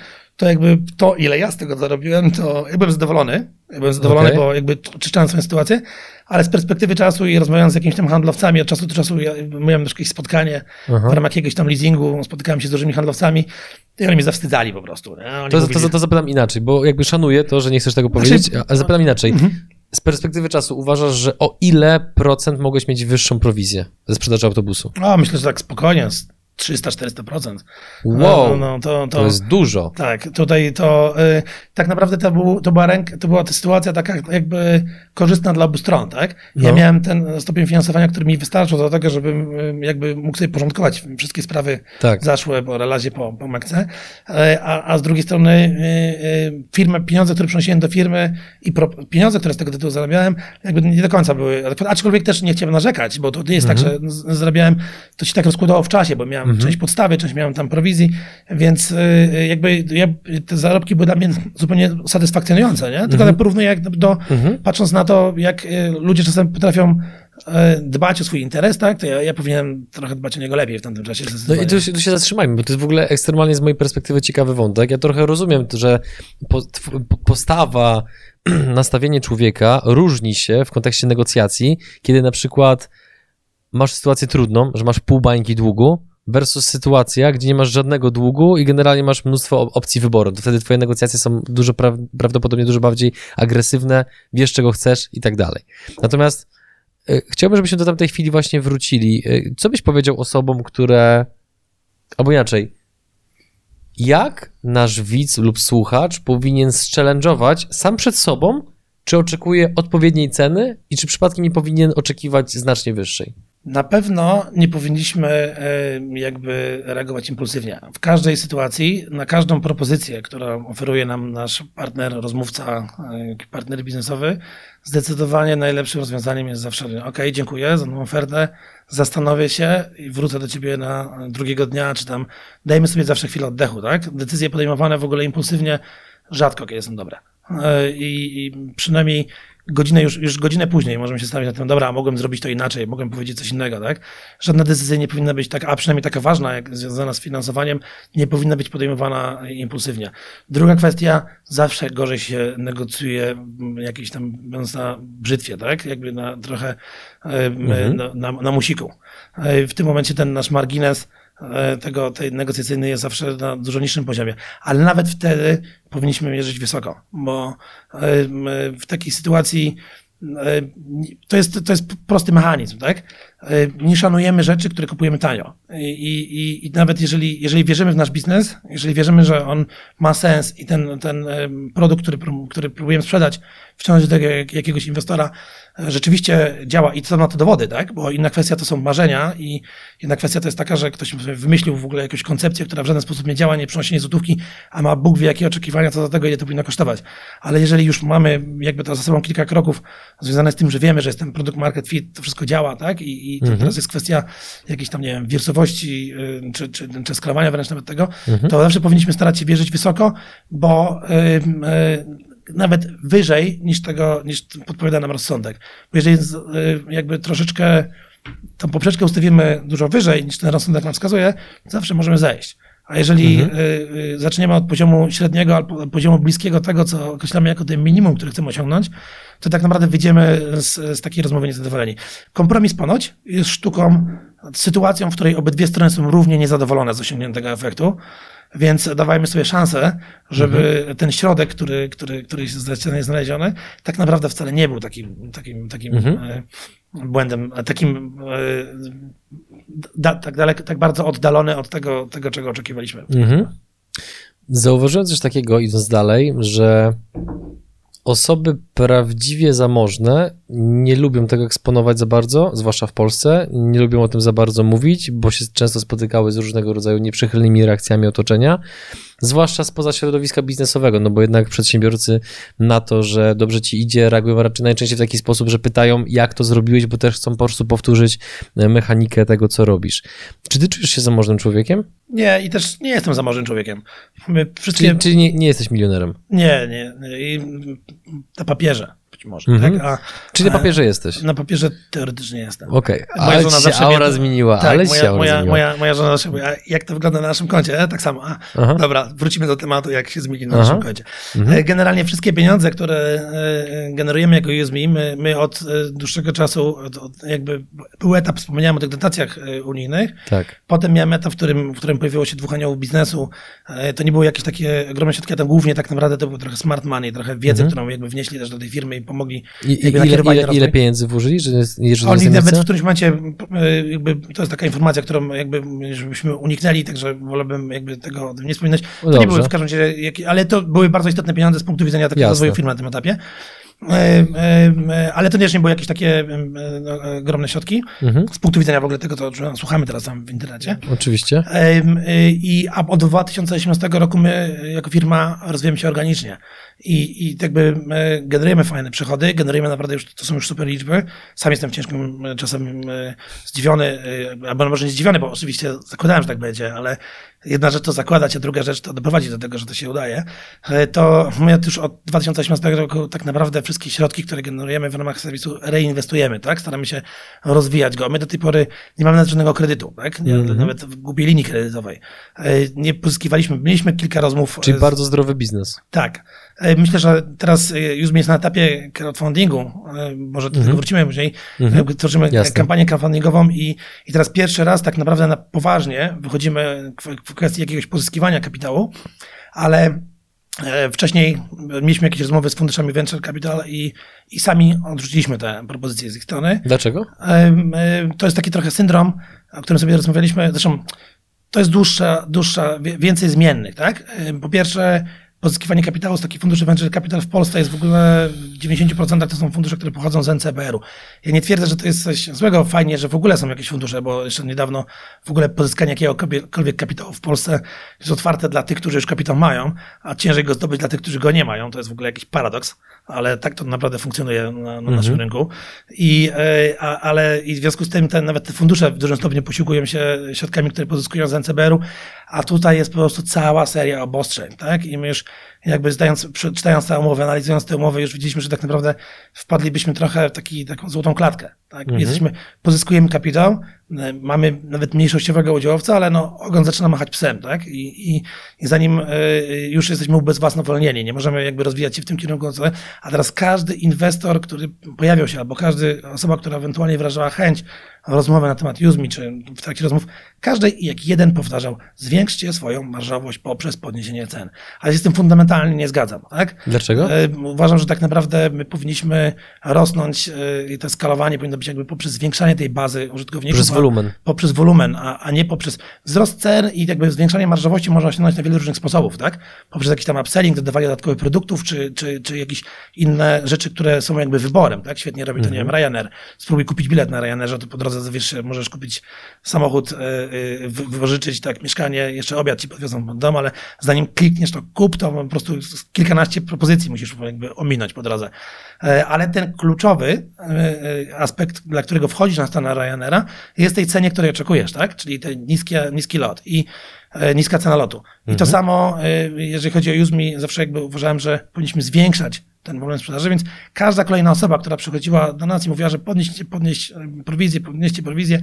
to jakby to, ile ja z tego zarobiłem, to ja byłem zadowolony. Ja byłem zadowolony, okay. bo jakby czyszczałem swoją sytuację, ale z perspektywy czasu i rozmawiając z jakimiś tam handlowcami, od czasu do czasu ja miałem jakieś spotkanie Aha. w ramach jakiegoś tam leasingu, spotykałem się z dużymi handlowcami i oni mnie zawstydzali po prostu. To, mówili, to, to, zapytam inaczej, bo jakby szanuję to, że nie chcesz tego znaczy, powiedzieć, znaczy, ale zapytam inaczej. Mhm. Z perspektywy czasu uważasz, że o ile procent mogłeś mieć wyższą prowizję ze sprzedaży autobusu? O, myślę, że tak spokojnie, 300-400%. Wow, no, no, to, to, to, jest dużo. Tak, tutaj to y, tak naprawdę to, był, to, była ręk, to była sytuacja taka jakby korzystna dla obu stron, tak? Ja no. miałem ten stopień finansowania, który mi wystarczył do tego, żebym y, jakby mógł sobie porządkować wszystkie sprawy tak. zaszłe po relazie, po, po Mekce, y, a, a z drugiej strony y, y, firmy, pieniądze, które przynosiłem do firmy i pro, pieniądze, które z tego tytułu zarabiałem, jakby nie do końca były aczkolwiek też nie chciałem narzekać, bo to nie jest mhm. tak, że zarabiałem, to się tak rozkładało w czasie, bo miałem mhm. część podstawy, część miałem tam prowizji, więc y, jakby ja, te zarobki były dla mnie zupełnie satysfakcjonujące, nie? Tylko mhm. tak porównuję jak do, mhm. patrząc na to, jak y, ludzie czasem potrafią dbać o swój interes, tak, to ja, ja powinienem trochę dbać o niego lepiej w tamtym czasie. No i tu się, tu się zatrzymajmy, bo to jest w ogóle ekstremalnie z mojej perspektywy ciekawy wątek. Ja trochę rozumiem, że postawa, [CLEARS THROAT] nastawienie człowieka różni się w kontekście negocjacji, kiedy na przykład masz sytuację trudną, że masz pół bańki długu, versus sytuacja, gdzie nie masz żadnego długu i generalnie masz mnóstwo opcji wyboru. To wtedy twoje negocjacje są dużo pra prawdopodobnie dużo bardziej agresywne, wiesz czego chcesz i tak dalej. Natomiast y, chciałbym, żebyśmy do tamtej chwili właśnie wrócili. Y, co byś powiedział osobom, które albo inaczej, jak nasz widz lub słuchacz powinien challenge'ować sam przed sobą, czy oczekuje odpowiedniej ceny i czy przypadkiem nie powinien oczekiwać znacznie wyższej? Na pewno nie powinniśmy jakby reagować impulsywnie. W każdej sytuacji, na każdą propozycję, którą oferuje nam nasz partner, rozmówca, partner biznesowy, zdecydowanie najlepszym rozwiązaniem jest zawsze OK, dziękuję za tą ofertę, zastanowię się i wrócę do ciebie na drugiego dnia, czy tam dajmy sobie zawsze chwilę oddechu, tak? Decyzje podejmowane w ogóle impulsywnie rzadko kiedy są dobre. E, I, i przynajmniej godzinę już, już godzinę później możemy się stawić na tym, dobra, mogłem zrobić to inaczej, mogłem powiedzieć coś innego, tak? Żadna decyzja nie powinna być taka, a przynajmniej taka ważna, jak związana z finansowaniem, nie powinna być podejmowana impulsywnie. Druga kwestia, zawsze gorzej się negocjuje jakiś tam, będąc na brzytwie, tak? Jakby na trochę mhm. na, na, na musiku. E, w tym momencie ten nasz margines tego, tej negocjacyjnej jest zawsze na dużo niższym poziomie. Ale nawet wtedy powinniśmy mierzyć wysoko, bo e, w takiej sytuacji e, to jest, to jest prosty mechanizm, tak? Nie szanujemy rzeczy, które kupujemy tanio. I, i, i nawet jeżeli, jeżeli wierzymy w nasz biznes, jeżeli wierzymy, że on ma sens i ten, ten produkt, który, który próbujemy sprzedać, wciągnąć do jakiegoś inwestora, rzeczywiście działa i co na to dowody, tak? Bo inna kwestia to są marzenia i inna kwestia to jest taka, że ktoś wymyślił w ogóle jakąś koncepcję, która w żaden sposób nie działa, nie przynosi nie złotówki, a ma Bóg wie jakie oczekiwania co do tego, ile to powinno kosztować. Ale jeżeli już mamy jakby to za sobą kilka kroków związane z tym, że wiemy, że jest ten produkt market fit, to wszystko działa, tak? I, i to mhm. teraz jest kwestia jakiejś tam, nie wiem, wirsowości y, czy, czy, czy skalowania wręcz nawet tego, mhm. to zawsze powinniśmy starać się wierzyć wysoko, bo yy, yy, nawet wyżej niż tego, niż podpowiada nam rozsądek. Bo jeżeli y, jakby troszeczkę tą poprzeczkę ustawimy dużo wyżej niż ten rozsądek nam wskazuje, zawsze możemy zejść. A jeżeli mhm. Y, y, zaczniemy od poziomu średniego albo poziomu bliskiego tego, co określamy jako ten minimum, który chcemy osiągnąć, to tak naprawdę wyjdziemy z, z takiej rozmowy niezadowoleni. Kompromis ponoć jest sztuką, sytuacją, w której obydwie strony są równie niezadowolone z osiągniętego efektu. Więc dawajmy sobie szansę, żeby mhm. ten środek, który, który, który jest znaleziony, tak naprawdę wcale nie był takim, takim, takim mhm. Błędem, takim e, da, tak, daleko, tak bardzo oddalony od tego, tego czego oczekiwaliśmy. Mhm. Zauważyłem coś takiego, idąc dalej, że osoby prawdziwie zamożne nie lubią tego eksponować za bardzo, zwłaszcza w Polsce, nie lubią o tym za bardzo mówić, bo się często spotykały z różnego rodzaju nieprzychylnymi reakcjami otoczenia zwłaszcza spoza środowiska biznesowego, no bo jednak przedsiębiorcy na to, że dobrze ci idzie, reagują raczej najczęściej w taki sposób, że pytają, jak to zrobiłeś, bo też chcą po prostu powtórzyć e, mechanikę tego, co robisz. Czy ty czujesz się zamożnym człowiekiem? Nie, i też nie jestem zamożnym człowiekiem. My wszystkie... Czyli, czyli nie, nie jesteś milionerem? Nie, nie. I na papierze być może. Mm -hmm. tak? A, Czyli na papierze jesteś? Na papierze teoretycznie jestem. Okej, okay. ale żona się aura mnie... zmieniła, tak, ale moja, się moja, zmieniła. Moja, moja żona zawsze mówi, jak to wygląda na naszym koncie? E, tak samo. A, dobra, wrócimy do tematu, jak się zmieni na Aha. naszym koncie. Mhm. Generalnie wszystkie pieniądze, które e, generujemy jako USM, my, my od e, dłuższego czasu, od, od jakby był etap, wspomniałem o tych dotacjach unijnych. Tak. Potem miałem etap, w którym, w którym pojawiło się dwóch aniołów biznesu. To nie były jakieś takie ogromne środki, a tam głównie tak naprawdę to było trochę smart money, trochę wiedzy, mhm. którą jakby wnieśli też do tej firmy i pomogli I, ile, ile, ile pieniędzy włożyli? Że, jeżeli Oni nawet w którymś momencie, jakby, to jest taka informacja, którą jakby, żebyśmy uniknęli, także wolałbym jakby tego nie wspominać. To nie były w każdym razie, ale to były bardzo istotne pieniądze z punktu widzenia takiego rozwoju firmy na tym etapie. E, e, ale to też nie były jakieś takie no, ogromne środki mhm. z punktu widzenia w ogóle tego, co słuchamy teraz tam w internecie. Oczywiście. I od 2018 roku my jako firma rozwijamy się organicznie i, i jakby generujemy fajne przychody, generujemy naprawdę już, to są już super liczby. Sam jestem ciężkim czasem zdziwiony, albo może nie zdziwiony, bo oczywiście zakładałem, że tak będzie, ale jedna rzecz to zakładać, a druga rzecz to doprowadzić do tego, że to się udaje, e, to my już od 2018 roku tak naprawdę wszystkie środki, które generujemy w ramach serwisu reinwestujemy, tak? Staramy się rozwijać go. My do tej pory nie mamy nawet żadnego kredytu, tak? Nie, mm -hmm. Nawet w głupiej linii kredytowej. E, nie pozyskiwaliśmy, mieliśmy kilka rozmów. Czyli z... bardzo zdrowy biznes. Tak. E, myślę, że teraz już jest na etapie crowdfundingu, może do tego mm -hmm. wrócimy później, mm -hmm. tworzymy Jasne. kampanię crowdfundingową i, i teraz pierwszy raz tak naprawdę na poważnie wychodzimy w kwestii jakiegoś pozyskiwania kapitału, ale e, Wcześniej mieliśmy jakieś rozmowy z funduszami Venture Capital i, i sami odrzuciliśmy te propozycje z ich strony. Dlaczego? E, to jest taki trochę syndrom, o którym sobie rozmawialiśmy. Zresztą to jest dłuższa, dłuższa więcej zmiennych, tak? E, po pierwsze, pozyskiwanie kapitału z takich funduszy venture capital w Polsce jest w ogóle w 90% to są fundusze, które pochodzą z NCBR-u. Ja nie twierdzę, że to jest coś złego, fajnie, że w ogóle są jakieś fundusze, bo jeszcze niedawno w ogóle pozyskanie jakiegokolwiek kapitału w Polsce jest otwarte dla tych, którzy już kapitał mają, a ciężej go zdobyć dla tych, którzy go nie mają. To jest w ogóle jakiś paradoks, ale tak to naprawdę funkcjonuje na, na mhm. naszym rynku. I, e, a, ale i w związku z tym te, nawet te fundusze w dużym stopniu posiłkują się środkami, które pozyskują z NCBR-u, a tutaj jest po prostu cała seria obostrzeń, tak? I my już jakby zdając, czytając tę umowę, analizując tę umowę, już widzieliśmy, że tak naprawdę wpadlibyśmy trochę w taki, taką złotą klatkę. Tak? Mhm. Jesteśmy, pozyskujemy kapitał, e, mamy nawet mniejszościowego udziałowca, ale no, ogon zaczyna machać psem, tak? I, i, i zanim y, już jesteśmy ubezwłasnowolnieni, nie możemy jakby rozwijać się w tym kierunku, a teraz każdy inwestor, który pojawiał się, albo każda osoba, która ewentualnie wyrażała chęć rozmowy na temat UseMe, czy w trakcie rozmów, każdy jak jeden powtarzał, zwiększcie swoją marżowość poprzez podniesienie cen. Ale z tym fundamentalnie nie zgadzam, tak? Dlaczego? E, uważam, że tak naprawdę my powinniśmy rosnąć i to skalowanie powinno być jakby poprzez zwiększanie tej bazy użytkowników. Poprzez wolumen. Poprzez wolumen, a, a nie poprzez wzrost cen i jakby zwiększanie marżowości można osiągnąć na wiele różnych sposobów, tak? Poprzez jakiś tam upselling, dodawanie dodatkowych produktów, czy, czy, czy jakieś inne rzeczy, które są jakby wyborem, tak? Świetnie robi to, nie wiem, mhm. Ryanair. Spróbuj kupić bilet na Ryanerze, to po drodze wiesz, możesz kupić samochód, e, e, wypożyczyć tak mieszkanie, jeszcze obiad ci podwiozą pod dom, ale zanim klikniesz to kup, to po prostu kilkanaście propozycji musisz jakby ominąć po drodze. E, ale ten kluczowy aspekt, dla którego wchodzisz na stronę Ryanaira, jest tej cenie, której oczekujesz, tak? Czyli ten niski, niski lot. I niska cena lotu. I mhm. to samo, jeżeli chodzi o UseMe, zawsze jakby uważałem, że powinniśmy zwiększać ten moment sprzedaży, więc każda kolejna osoba, która przychodziła do nas i mówiła, że podnieście, podnieść prowizję, podnieście prowizję,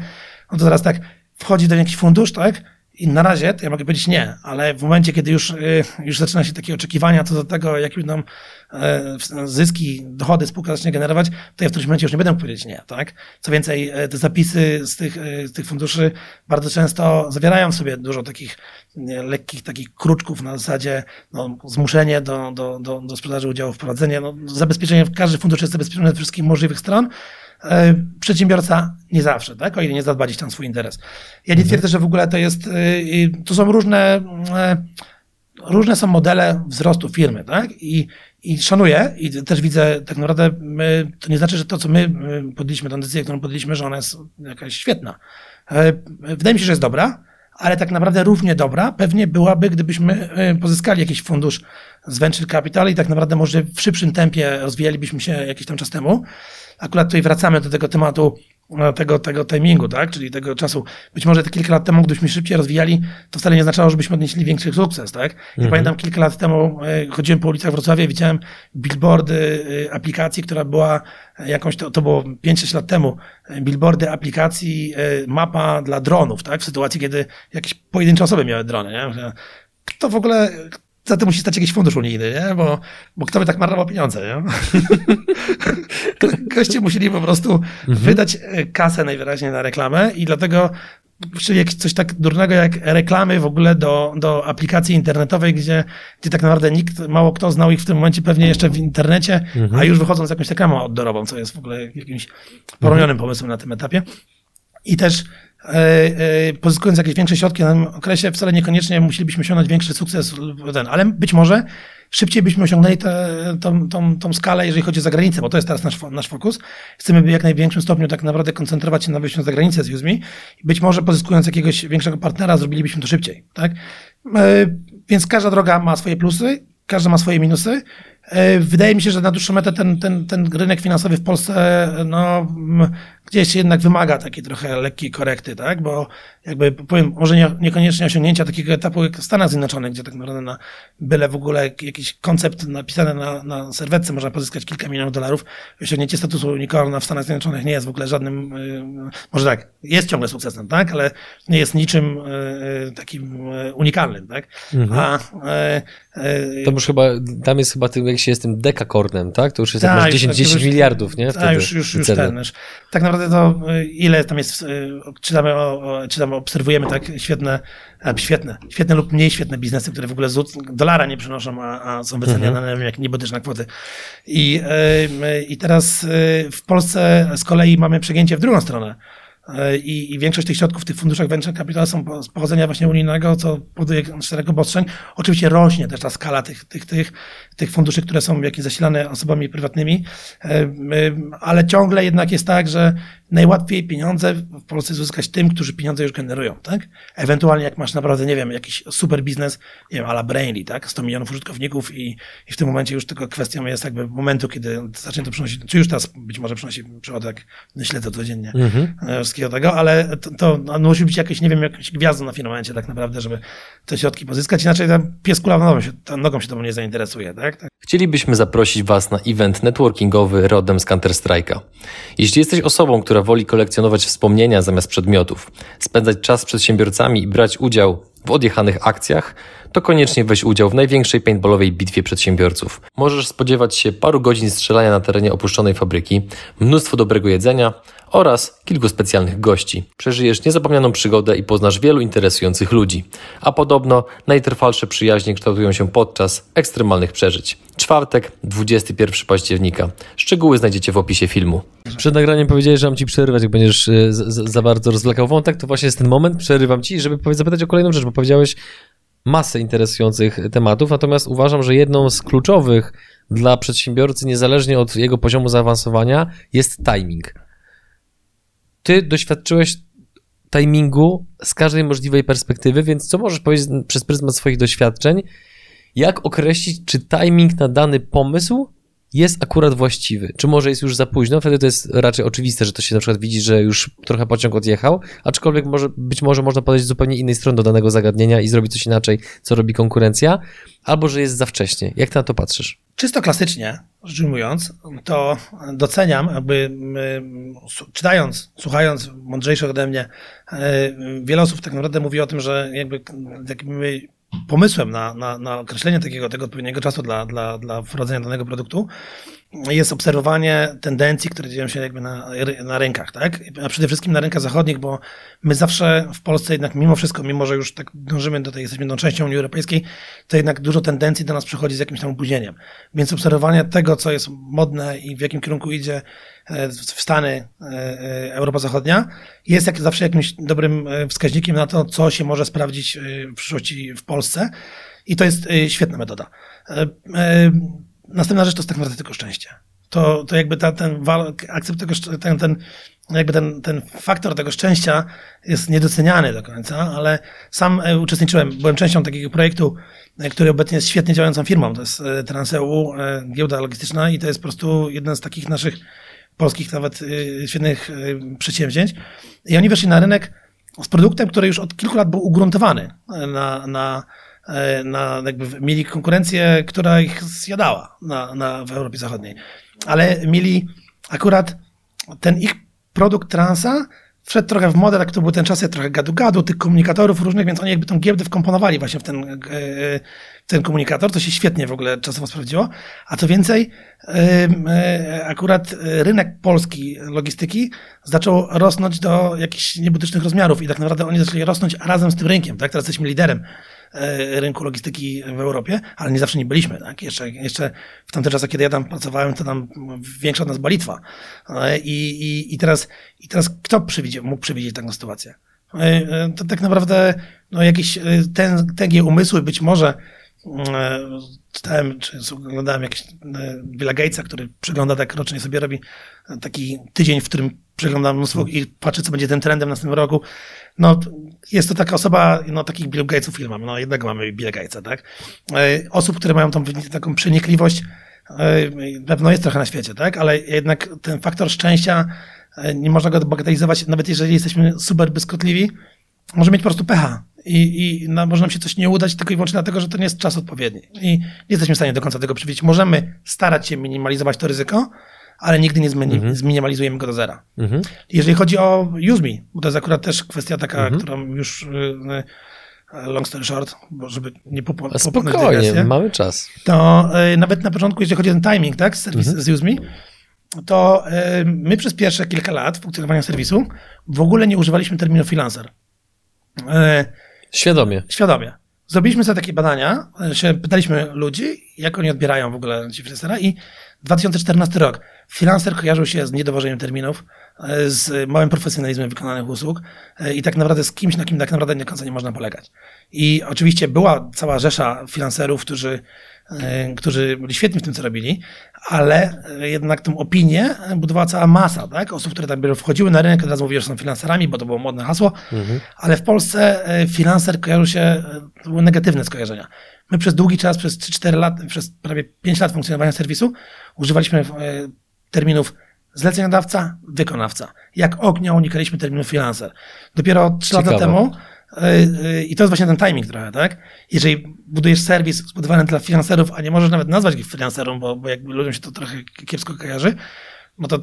no to zaraz tak wchodzi do jakiś fundusz, tak? I na razie to ja mogę powiedzieć nie, ale w momencie, kiedy już, y, już zaczyna się takie oczekiwania co do tego, jakie będą e, zyski, dochody spółka zacznie generować, to ja w którymś momencie już nie będę powiedzieć nie, tak? Co więcej, e, te zapisy z tych, e, z tych funduszy bardzo często zawierają w sobie dużo takich lekkich takich kruczków na zasadzie no, zmuszenie do, do, do, do sprzedaży udziałów, wprowadzenie, no, zabezpieczenie, każdy fundusz jest zabezpieczony ze wszystkich możliwych stron, przedsiębiorca nie zawsze, tak? O ile nie zadba tam swój interes. Ja nie mhm. twierdzę, że w ogóle to jest, e, to są różne, e, różne są modele wzrostu firmy, tak? I, i szanuję i też widzę, tak naprawdę my, to nie znaczy, że to, co my podjęliśmy, tę decyzję, którą podjęliśmy, że ona jest jakaś świetna. Wydaje mi się, że jest dobra, ale tak naprawdę równie dobra pewnie byłaby, gdybyśmy pozyskali jakiś fundusz z venture capital i tak naprawdę może w szybszym tempie rozwijalibyśmy się jakiś tam czas temu akurat tutaj wracamy do tego tematu, e, tego, tego timingu, tak? Czyli tego czasu. Być może te kilka lat temu, gdybyśmy szybciej rozwijali, to wcale nie oznaczało, żebyśmy odnieśli większy sukces, tak? Ja mhm. pamiętam kilka lat temu e, chodziłem po ulicach Wrocławia i widziałem billboardy e, aplikacji, która była jakąś, to, to było 5-6 lat temu, billboardy aplikacji, mapa dla dronów, tak? W sytuacji, kiedy jakieś pojedyncze osoby miały drony, nie? Kto w ogóle, za to musi stać jakiś fundusz unijny, nie? Bo, bo kto by tak marnował pieniądze, nie? [LAUGHS] Goście musieli po prostu mhm. wydać e, kasę najwyraźniej na reklamę i dlatego czyli coś tak durnego jak reklamy w ogóle do, do aplikacji internetowej, gdzie, gdzie tak naprawdę nikt, mało kto znał ich w tym momencie pewnie jeszcze w internecie, mhm. a już wychodzą z jakąś reklamą outdoorową, co jest w ogóle jakimś poronionym mhm. pomysłem na tym etapie. I też pozyskując jakieś większe środki na tym okresie, wcale niekoniecznie musielibyśmy osiągnąć większy sukces, ale być może szybciej byśmy osiągnęli tę, tą, tą, tą skalę, jeżeli chodzi o zagranicę, bo to jest teraz nasz, nasz fokus. Chcemy w jak największym stopniu tak naprawdę koncentrować się na wyjściu za granicę z USMI. Być może pozyskując jakiegoś większego partnera, zrobilibyśmy to szybciej, tak? E, więc każda droga ma swoje plusy, każda ma swoje minusy. E, wydaje mi się, że na dłuższą metę ten, ten, ten rynek finansowy w Polsce no, gdzieś jednak wymaga takiej trochę lekkiej korekty, tak? Bo jakby powiem, może nie, niekoniecznie osiągnięcia takiego etapu jak w Stanach Zjednoczonych, gdzie tak naprawdę na byle w ogóle jakiś koncept napisany na, na serwetce można pozyskać kilka milionów dolarów. Osiągnięcie statusu unicorna w Stanach Zjednoczonych nie jest w ogóle żadnym, yy, może tak, jest ciągle sukcesem, tak? Ale nie jest niczym yy, takim unikalnym, tak? Mhm. A, to już chyba, tam jest chyba tym, jak się jest tym dekakornem, tak? To już jest tak, 10, 10 tak, miliardów, nie? Tak, już, już, już ten. Już. Tak naprawdę to ile tam jest, czytamy, o, czytamy obserwujemy tak świetne, świetne, świetne lub mniej świetne biznesy, które w ogóle dolara nie przynoszą, a, a są wyceniane mhm. jak niebotyczna kwoty. I, I teraz w Polsce z kolei mamy przegięcie w drugą stronę. I, I, większość tych środków w tych funduszach venture capital są z pochodzenia właśnie unijnego, co powoduje szereg obostrzeń. Oczywiście rośnie też ta skala tych, tych, tych, tych funduszy, które są jakieś zasilane osobami prywatnymi, ale ciągle jednak jest tak, że najłatwiej pieniądze w Polsce zyskać tym, którzy pieniądze już generują, tak? Ewentualnie jak masz naprawdę, nie wiem, jakiś super biznes, nie wiem, ala Brainly, tak? 100 milionów użytkowników i, i w tym momencie już tylko kwestią jest jakby momentu, kiedy zacznie to przynosić, czy już teraz być może przynosi przychody, jak śledzę codziennie mhm. E, wszystkiego tego, ale to, to no, musi być jakieś, nie wiem, jakieś gwiazdą na firmamencie tak naprawdę, żeby te środki pozyskać, inaczej ten pies kula nogą się, nogą się tobą nie zainteresuje, tak? Tak? Chcielibyśmy zaprosić Was na event networkingowy rodem z Counter-Strike'a. Jeśli jesteś osobą, która woli kolekcjonować wspomnienia zamiast przedmiotów, spędzać czas z przedsiębiorcami i brać udział w odjechanych akcjach, to koniecznie weź udział w największej paintballowej bitwie przedsiębiorców. Możesz spodziewać się paru godzin strzelania na terenie opuszczonej fabryki, mnóstwo dobrego jedzenia oraz kilku specjalnych gości. Przeżyjesz niezapomnianą przygodę i poznasz wielu interesujących ludzi. A podobno najtrwalsze przyjaźnie kształtują się podczas ekstremalnych przeżyć. Czwartek, 21 października. Szczegóły znajdziecie w opisie filmu. Przed nagraniem powiedziałeś, że mam ci przerywać, jak będziesz e, za bardzo rozwlekał wątek, to właśnie jest ten moment, przerywam ci, żeby zapytać o kolejną rzecz, bo powiedziałeś masę interesujących tematów, natomiast uważam, że jedną z kluczowych dla przedsiębiorcy, niezależnie od jego poziomu zaawansowania, jest timing. Ty doświadczyłeś timingu z każdej możliwej perspektywy, więc co możesz powiedzieć przez pryzmat swoich doświadczeń, jak określić, czy timing na dany pomysł jest akurat właściwy. Czy może jest już za późno? Wtedy to jest raczej oczywiste, że to się na przykład widzi, że już trochę pociąg odjechał, aczkolwiek może, być może można podejść z zupełnie innej strony do danego zagadnienia i zrobić coś inaczej, co robi konkurencja, albo że jest za wcześnie. Jak ty na to patrzysz? Czysto klasycznie, rzecz ujmując, to doceniam, jakby czytając, słuchając mądrzejszych ode mnie, e, wiele osób tak naprawdę mówi o tym, że jakby, jakby pomysłem na, na, na określenie takiego tego odpowiedniego czasu dla, dla, dla wprowadzenia danego produktu jest obserwowanie tendencji, które dzieją się jakby na, na rynkach, tak? A przede wszystkim na rynkach zachodnich, bo my zawsze w Polsce jednak mimo wszystko, mimo że już tak dążymy do tej, jesteśmy tą częścią Unii Europejskiej, to jednak dużo tendencji do nas przychodzi z jakimś tam opóźnieniem. Więc obserwowanie tego, co jest modne i w jakim kierunku idzie w Stany, e, e, Europa Zachodnia, jest jak zawsze jakimś dobrym wskaźnikiem na to, co się może sprawdzić w przyszłości w Polsce. I to jest świetna metoda. Następna rzecz to jest tak naprawdę tylko szczęście. To, to jakby ta, ten akcept tego, ten, ten, jakby ten, ten faktor tego szczęścia jest niedoceniany do końca, ale sam e, uczestniczyłem, byłem częścią takiego projektu, e, który obecnie jest świetnie działającą firmą. To jest e, Transeu, giełda logistyczna i to jest po prostu jeden z takich naszych polskich nawet świetnych przedsięwzięć. I oni weszli na rynek z produktem, który już od kilku lat był ugruntowany na, na E, na, jakby mieli konkurencję, która ich zjadała na, na, w Europie Zachodniej. Ale mieli akurat ten ich produkt transa wszedł trochę w modę, tak to był ten czas trochę gadu-gadu, tych komunikatorów różnych, więc oni jakby tą giełdę wkomponowali właśnie w ten, ten komunikator, to się świetnie w ogóle czasowo sprawdziło. A co więcej, e, akurat rynek polski logistyki zaczął rosnąć do jakichś niebotycznych rozmiarów i tak naprawdę oni zaczęli rosnąć razem z tym rynkiem, tak? Teraz jesteśmy liderem E, rynku logistyki w Europie, ale nie zawsze nie byliśmy. Tak? Jeszcze, jeszcze w tamtych czasach, kiedy ja tam pracowałem, to tam większa od nas była Litwa. E, I, i, i, teraz, i teraz kto przewidzie, mógł przewidzieć taką sytuację? To tak naprawdę no, jakiś ten, tęgie umysły być może czytałem, czy oglądałem jakiś Billa Gatesa, który przegląda tak rocznie sobie robi taki tydzień, w którym przegląda mnóstwo i patrzy, co będzie tym trendem w następnym roku no, jest to taka osoba, no takich Bill Gatesów ile mamy? No jednego mamy Bill Gatesa, tak? E, osób, które mają tą taką przenikliwość pewno jest trochę na świecie, tak? Ale jednak ten faktor szczęścia nie można go bagatelizować, nawet jeżeli jesteśmy super błyskotliwi, może mieć po prostu pecha i, i no, może nam się coś nie udać tylko i wyłącznie dlatego, że to nie jest czas odpowiedni i nie jesteśmy w stanie do końca tego przewidzieć. Możemy starać się minimalizować to ryzyko, ale nigdy nie mhm. zminimalizujemy go do zera. Mhm. Jeżeli chodzi o UseMe, bo to jest akurat też kwestia taka, mhm. którą już y, y, long story short, bo żeby nie popłynąć Spokojnie, mamy czas. To y, nawet na początku, jeżeli chodzi o ten timing, tak, z, serwis, mhm. z UseMe, to my przez pierwsze kilka lat funkcjonowania serwisu w ogóle nie używaliśmy terminu freelancer. Świadomie. Świadomie. Zrobiliśmy sobie takie badania, się pytaliśmy ludzi, jak oni odbierają w ogóle ci freelancera i 2014 rok. Freelancer kojarzył się z niedowożeniem terminów, e, z małym profesjonalizmem wykonanych usług e, i tak naprawdę z kimś, na kim tak naprawdę do końca nie można polegać. I oczywiście była cała rzesza freelancerów, którzy E, którzy byli świetni w tym, co robili, ale jednak tą opinię budowała cała masa tak? osób, które tam wchodziły na rynek, od razu mówiły, że są freelancerami, bo to było modne hasło, mhm. ale w Polsce e, freelancer kojarzył się, e, to były negatywne skojarzenia. My przez długi czas, przez 3-4 lat, przez prawie 5 lat funkcjonowania serwisu używaliśmy terminów zleceniodawca, wykonawca. Jak ognia unikaliśmy terminu freelancer. Dopiero 3 lata temu E, e, I to jest właśnie ten timing trochę, tak? Jeżeli budujesz serwis zbudowany dla freelancerów, a nie możesz nawet nazwać ich freelancerą, bo, bo jakby ludziom się to trochę kiepsko kojarzy, no to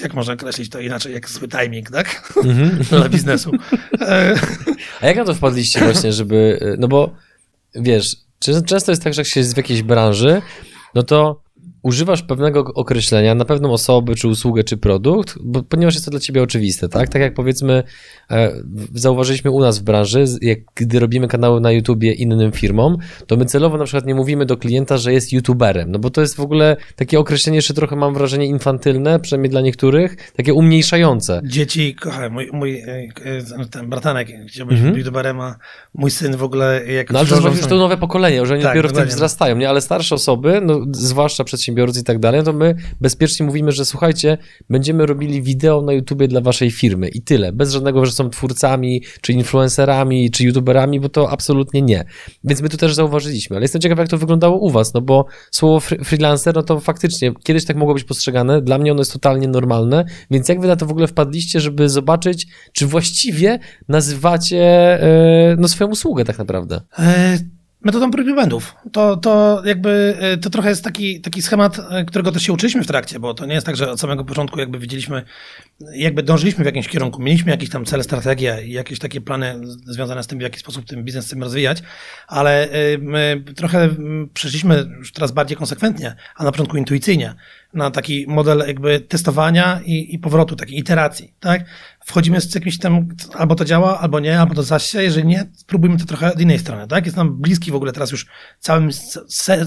jak można określić to inaczej, jak zły timing, tak? Mm-hmm. [LAUGHS] dla biznesu. E, [LAUGHS] a jak na to wpadliście właśnie, żeby, no bo wiesz, często jest tak, że jak się jest w jakiejś branży, no to używasz pewnego określenia na pewną osobę, czy usługę, czy produkt, bo, ponieważ jest to dla ciebie oczywiste, tak? Tak jak powiedzmy, e, zauważyliśmy u nas w branży, jak gdy robimy kanały na YouTubie innym firmom, to my celowo na przykład nie mówimy do klienta, że jest YouTuberem, no bo to jest w ogóle takie określenie, jeszcze trochę mam wrażenie infantylne, przynajmniej dla niektórych, takie umniejszające. Dzieci, kochaj, mój, mój e, e, ten bratanek chciał być mhm. YouTuberem, a mój syn w ogóle jak... No ale to jest to nowe pokolenie, że oni tak, dopiero w tym wzrastają, nie? Ale starsze osoby, no, zwłaszcza przedsiębiorcy, przedsiębiorcy i tak dalej, no to my bezpiecznie mówimy, że słuchajcie, będziemy robili wideo na YouTubie dla waszej firmy i tyle. Bez żadnego, że są twórcami, czy influencerami, czy YouTuberami, bo to absolutnie nie. Więc my tu też zauważyliśmy, ale jestem ciekaw, jak to wyglądało u was, no bo słowo freelancer, no to faktycznie kiedyś tak mogło być postrzegane, dla mnie ono jest totalnie normalne, więc jak wy na to w ogóle wpadliście, żeby zobaczyć, czy właściwie nazywacie e, no, swoją usługę tak naprawdę? E metodą prób i błędów. To, to jakby, e, to trochę jest taki, taki schemat, e, którego też się uczyliśmy w trakcie, bo to nie jest tak, że od samego początku jakby widzieliśmy, jakby dążyliśmy w jakimś kierunku, mieliśmy jakieś tam cele, strategie i jakieś takie plany związane z tym, w jaki sposób ten biznes chcemy rozwijać, ale e, my trochę przeszliśmy już teraz bardziej konsekwentnie, a na początku intuicyjnie, na taki model jakby testowania i, i powrotu, takiej iteracji, tak? Wchodzimy z jakimś tam, albo to działa, albo nie, albo to zaś się, jeżeli nie, spróbujmy to trochę od innej strony, tak? Jest nam bliski w ogóle teraz już całym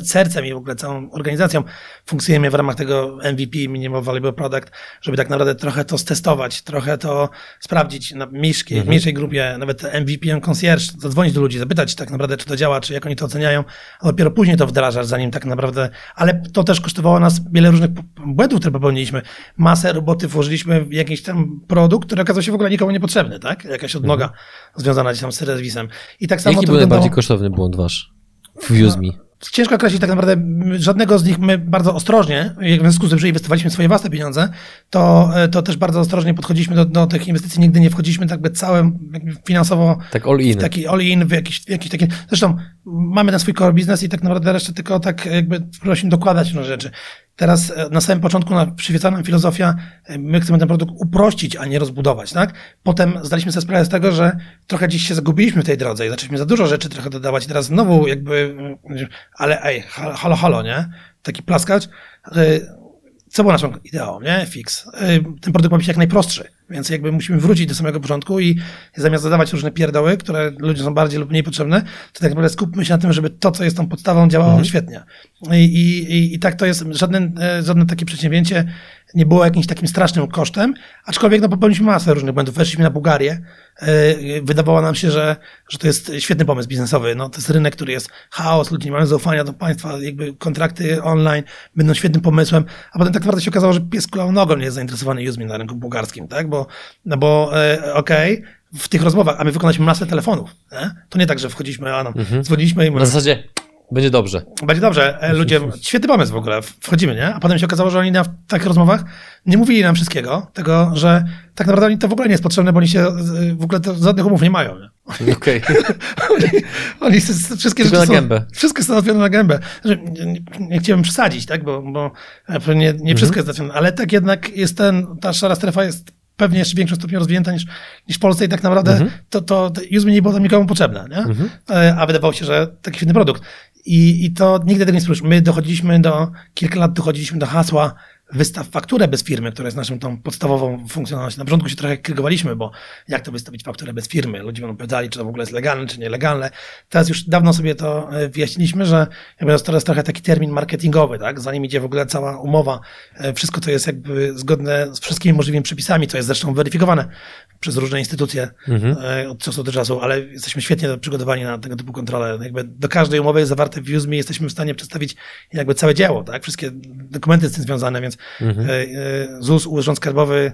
sercem i w ogóle całą organizacją funkcjonujemy w ramach tego MVP, Minimal Valuable Product, żeby tak naprawdę trochę to stestować, trochę to sprawdzić na mniejszej, mhm. mniejszej grupie, nawet MVP concierge, zadzwonić do ludzi, zapytać tak naprawdę, czy to działa, czy jak oni to oceniają, a dopiero później to wdrażasz, zanim tak naprawdę, ale to też kosztowało nas wiele różnych błędów, które popełniliśmy. Masę roboty włożyliśmy w jakiś tam produkt, który okazał się w ogóle nikomu niepotrzebny, tak? Jakaś odnoga mhm. związana gdzieś tam z serwisem. I tak samo Jaki to był wyglądało... najbardziej kosztowny błąd wasz w UseMe? Ciężko określić tak naprawdę, żadnego z nich my bardzo ostrożnie, jak w związku z tym, że inwestowaliśmy swoje własne pieniądze, to, to też bardzo ostrożnie podchodziliśmy do, do tych inwestycji, nigdy nie wchodziliśmy tak jakby całym finansowo. Tak all in. taki all in, w jakiś, w jakiś taki, zresztą mamy na swój core biznes i tak naprawdę resztę tylko tak jakby prosimy dokładać różne rzeczy. Teraz e, na samym początku przyświeca nam filozofia, e, my chcemy ten produkt uprościć, a nie rozbudować, tak? Potem zdaliśmy sobie sprawę z tego, że trochę dziś się zagubiliśmy w tej drodze i zaczęliśmy za dużo rzeczy trochę dodawać i teraz znowu jakby, ale ej, halo, halo, nie? Taki plaskacz. E, co było naszą ideą, nie? Fix. Ten produkt ma być jak najprostszy, więc jakby musimy wrócić do samego początku i zamiast zadawać różne pierdoły, które ludziom są bardziej lub mniej potrzebne, to tak naprawdę skupmy się na tym, żeby to, co jest tą podstawą, działało mhm. świetnie. I, i, I tak to jest, żadne, żadne takie przedsięwzięcie nie było jakimś takim strasznym kosztem, aczkolwiek no, popełniliśmy masę różnych błędów. Weszliśmy na Bułgarię, yy, wydawało nam się, że, że to jest świetny pomysł biznesowy. No, to jest rynek, który jest chaos, ludzie nie mają zaufania do państwa, jakby kontrakty online będą świetnym pomysłem, a potem tak naprawdę się okazało, że pies kulał nogą nie jest zainteresowany Uzmin na rynku bułgarskim, tak? Bo, no bo yy, okej, okay, w tych rozmowach, a my wykonaliśmy masę telefonów. Nie? To nie tak, że wchodziliśmy, a no, mhm. dzwoniliśmy i... Na zasadzie Będzie dobrze. Będzie dobrze. E, ludzie, świetny pomysł w ogóle. Wchodzimy, nie? A potem się okazało, że oni na w takich rozmowach nie mówili nam wszystkiego, tego, że tak naprawdę oni to w ogóle nie jest potrzebne, bo oni się y, w ogóle to żadnych umów nie mają. Nie? [LAUGHS] Okej. [LAUGHS] oni, oni s- s- wszystkie Tylko rzeczy na są, gębę. Wszystko jest załatwione na gębę. Znaczy, nie, nie, chciałem przesadzić, tak? Bo, bo e, nie, nie wszystko jest załatwione, ale tak jednak jest ten, ta szara strefa jest pewnie jeszcze w większym stopniu rozwinięta niż, niż w Polsce i tak naprawdę to, to, to Use Me nie było tam nikomu potrzebne, nie? E, A wydawało się, że taki świetny produkt. I, I to nigdy tego nie spróbujesz. My dochodziliśmy do, kilka lat dochodziliśmy do hasła wystaw fakturę bez firmy, która jest naszą tą podstawową funkcjonalnością. Na początku się trochę krygowaliśmy, bo jak to wystawić fakturę bez firmy? Ludzie będą pytali, czy to w ogóle jest legalne, czy nielegalne. Teraz już dawno sobie to e, wyjaśniliśmy, że jakby to jest trochę taki termin marketingowy, tak? Zanim idzie w ogóle cała umowa, e, wszystko to jest jakby zgodne z wszystkimi możliwymi przepisami, co jest zresztą weryfikowane przez różne instytucje e, od czasu do czasu, ale jesteśmy świetnie przygotowani na tego typu kontrole. Jakby do każdej umowy jest zawarte w UseMe, jesteśmy w stanie przedstawić jakby całe dzieło, tak? Wszystkie dokumenty z tym związane, więc e, e, ZUS, Urząd Skarbowy,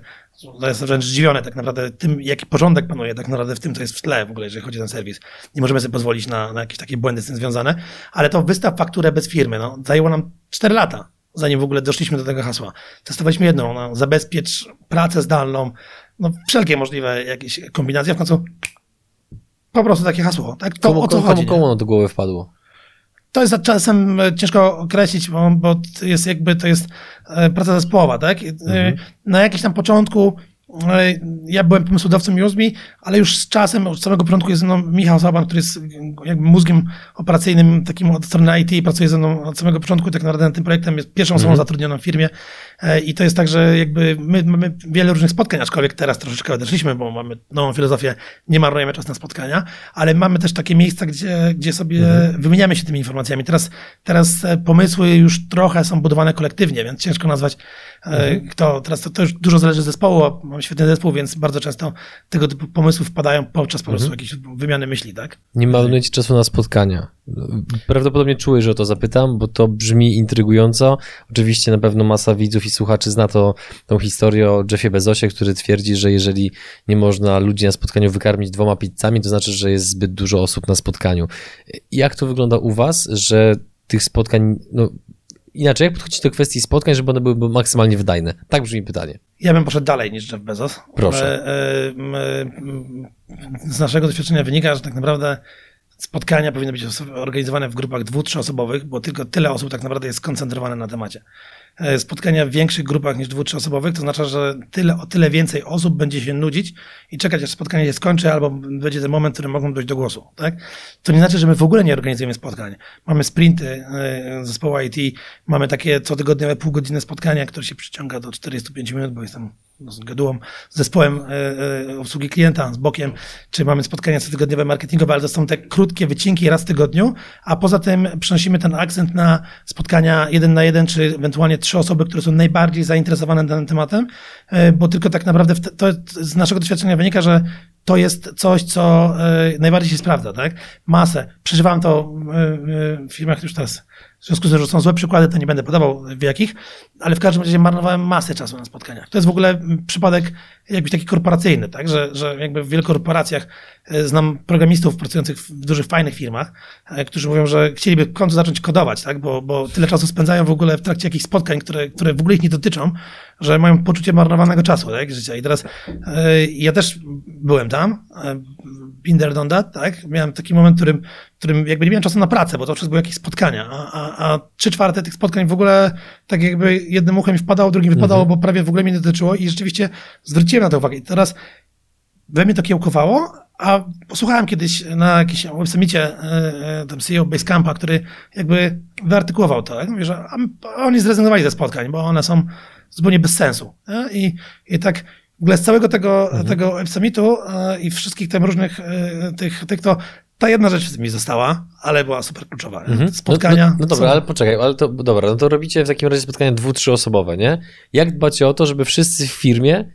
to jest wręcz zdziwione tak naprawdę tym, jaki porządek panuje tak naprawdę w tym, co jest w tle w ogóle, jeżeli chodzi o ten serwis. Nie możemy sobie pozwolić na, na jakieś takie błędy z tym związane, ale to wystaw fakturę bez firmy, no, zajęło nam 4 lata, zanim w ogóle doszliśmy do tego hasła. Testowaliśmy jedną, no, zabezpiecz pracę zdalną, no, wszelkie możliwe jakieś kombinacje, w końcu po prostu takie hasło, tak? To Komu, o co komu, chodzi. komu, ono do głowy wpadło? To jest czasem e, ciężko określić, bo, bo to jest jakby to jest e, praca zespołowa, tak? E, Na jakimś tam początku ja byłem pomysłodawcą USMI, ale już z czasem, od samego początku jest ze mną Michał Saban, który jest jakby mózgiem operacyjnym takim od strony IT i pracuje ze mną od samego początku, tak naprawdę nad tym projektem jest pierwszą osobą zatrudnioną w firmie i to jest tak, że jakby my mamy wiele różnych spotkań, aczkolwiek teraz troszeczkę odeszliśmy, bo mamy nową filozofię, nie marnujemy czas na spotkania, ale mamy też takie miejsca, gdzie, gdzie sobie wymieniamy się tymi informacjami. Teraz, teraz e, pomysły już trochę są budowane kolektywnie, więc ciężko nazwać e, kto, teraz to, to już dużo zależy od zespołu, mam świetny zespół, więc bardzo często tego typu pomysły wpadają podczas po prostu jakiejś wymiany myśli, tak? Nie marnujecie czasu na spotkania. Prawdopodobnie czułeś, że o to zapytam, bo to brzmi intrygująco. Oczywiście na pewno masa widzów i słuchaczy zna to, tą historię o Jeffie Bezosie, który twierdzi, że jeżeli nie można ludzi na spotkaniu wykarmić dwoma pizzami, to znaczy, że jest zbyt dużo osób na spotkaniu. Jak to wygląda u was, że tych spotkań, no inaczej, jak podchodzić do kwestii spotkań, żeby one były maksymalnie wydajne? Tak brzmi pytanie. Ja bym poszedł dalej niż Jeff Bezos. Proszę. E, e, m, Z naszego doświadczenia wynika, że tak naprawdę spotkania powinny być organizowane w grupach dwu, trzyosobowych, bo tylko tyle osób tak naprawdę jest skoncentrowane na temacie. E, Spotkania w większych grupach niż dwu, trzyosobowych, to znaczy, że tyle, o tyle więcej osób będzie się nudzić i czekać, aż spotkanie się skończy, albo będzie ten moment, w którym mogą dojść do głosu. Tak? To nie znaczy, że my w ogóle nie organizujemy spotkań. Mamy sprinty e, zespołu IT, mamy takie cotygodniowe półgodzinne spotkania, które się przyciąga do 45 minut, bo jestem z gadułą, z zespołem e, e, obsługi klienta, z bokiem, czy mamy spotkania cotygodniowe marketingowe, ale to są te krótkie wycinki raz w tygodniu, a poza tym przenosimy ten akcent na spotkania jeden na jeden, czy ewentualnie trzy osoby, które są najbardziej zainteresowane danym tematem, e, bo tylko tak naprawdę to z naszego doświadczenia wynika, że to jest coś, co najbardziej się sprawdza, tak? Masę. Przeżywałem to w firmach już teraz. W związku z tym, że są złe przykłady, to nie będę podawał w jakich, ale w każdym razie marnowałem masę czasu na spotkaniach. To jest w ogóle mm, przypadek jakiś taki korporacyjny, tak? Że, że jakby w wielu korporacjach znam programistów pracujących w dużych, fajnych firmach, e, którzy mówią, że chcieliby w końcu zacząć kodować, tak? Bo, bo tyle czasu spędzają w ogóle w trakcie jakichś spotkań, które, które w ogóle ich nie dotyczą, że mają poczucie marnowanego czasu, tak? Życia. I teraz e, ja też byłem tam, e, done that, tak? Miałem taki moment, w którym, w którym jakby nie miałem czasu na pracę, bo to wszystko były jakieś spotkania, a, a, a trzy czwarte tych spotkań w ogóle tak jakby jednym uchem mi wpadało, drugim wypadało, bo prawie w ogóle mnie nie dotyczyło i rzeczywiście zwróciłem na to uwagę. I teraz we mnie to kiełkowało, a posłuchałem kiedyś na jakimś websemicie e, e, tam CEO Basecampa, który jakby wyartykułował to. Jak mówi, że oni zrezygnowali ze spotkań, bo one są zupełnie bez sensu. nie? I, i tak w ogóle z całego tego, tego websemitu e, i wszystkich tam różnych e, tych, tych to ta jedna rzecz mi została, ale była super kluczowa. nie? Spotkania. No, no, no dobra, są- ale poczekaj, ale to dobra, no to robicie w takim razie spotkania dwu, trzyosobowe, nie? Jak dbacie o to, żeby wszyscy w firmie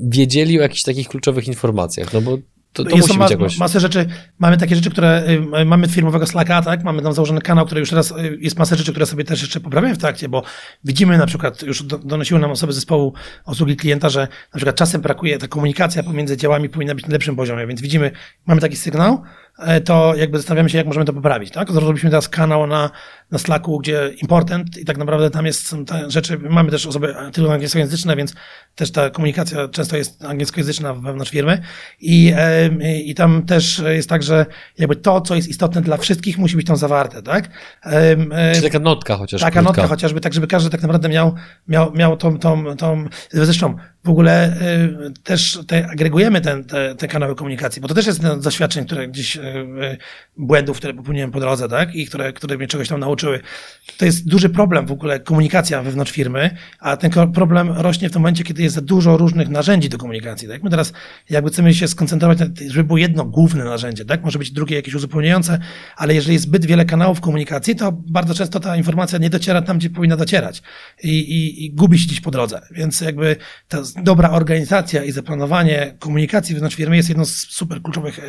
wiedzieli o jakichś takich kluczowych informacjach? No bo to, to Jest musi ma, być jakoś... masę rzeczy, mamy takie rzeczy, które, y, mamy firmowego Slacka, tak, mamy tam założony kanał, który już teraz, y, jest masę rzeczy, które sobie też jeszcze poprawiamy w trakcie, bo widzimy na przykład, już do, donosiły nam osoby zespołu obsługi klienta, że na przykład czasem brakuje, ta komunikacja pomiędzy działami powinna być na lepszym poziomie, więc widzimy, mamy taki sygnał, to jakby zastanawiamy się, jak możemy to poprawić, tak? Zrobiliśmy teraz kanał na, na Slacku, gdzie important i tak naprawdę tam jest, są te rzeczy, mamy też osoby tylko angielskojęzyczne, więc też ta komunikacja często jest angielskojęzyczna wewnątrz firmy i, e, i tam też jest tak, że jakby to, co jest istotne dla wszystkich, musi być tam zawarte, tak? E, Czyli taka notka chociaż. Taka krótka. notka chociażby, tak żeby każdy tak naprawdę miał, miał, miał tą, tą, tą, zresztą w ogóle y, też te, agregujemy ten, te, te kanały komunikacji, bo to też jest z doświadczeń, które gdzieś, y, y, błędów, które popełniłem po drodze, tak, i które, które mnie czegoś tam nauczyły. To jest duży problem w ogóle komunikacja wewnątrz firmy, a ten problem rośnie w tym momencie, kiedy jest za dużo różnych narzędzi do komunikacji, tak. My teraz jakby chcemy się skoncentrować, żeby było jedno główne narzędzie, tak, może być drugie jakieś uzupełniające, ale jeżeli jest zbyt wiele kanałów komunikacji, to bardzo często ta informacja nie dociera tam, gdzie powinna docierać i, i, i gubi się gdzieś po drodze, więc jakby ta dobra organizacja i zaplanowanie komunikacji wewnątrz firmy jest jedną z super kluczowych e,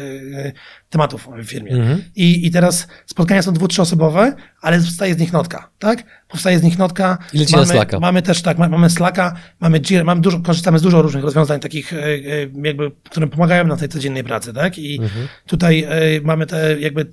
tematów w firmie. Mhm. I, I teraz spotkania są dwu, trzyosobowe, ale powstaje z nich notka, tak? Powstaje z nich notka. I leci mamy, na Mamy też tak, mamy Slacka, mamy Jira, mamy dużo, korzystamy z dużo różnych rozwiązań takich e, jakby, które pomagają na tej codziennej pracy, tak? I mhm. tutaj mamy te jakby,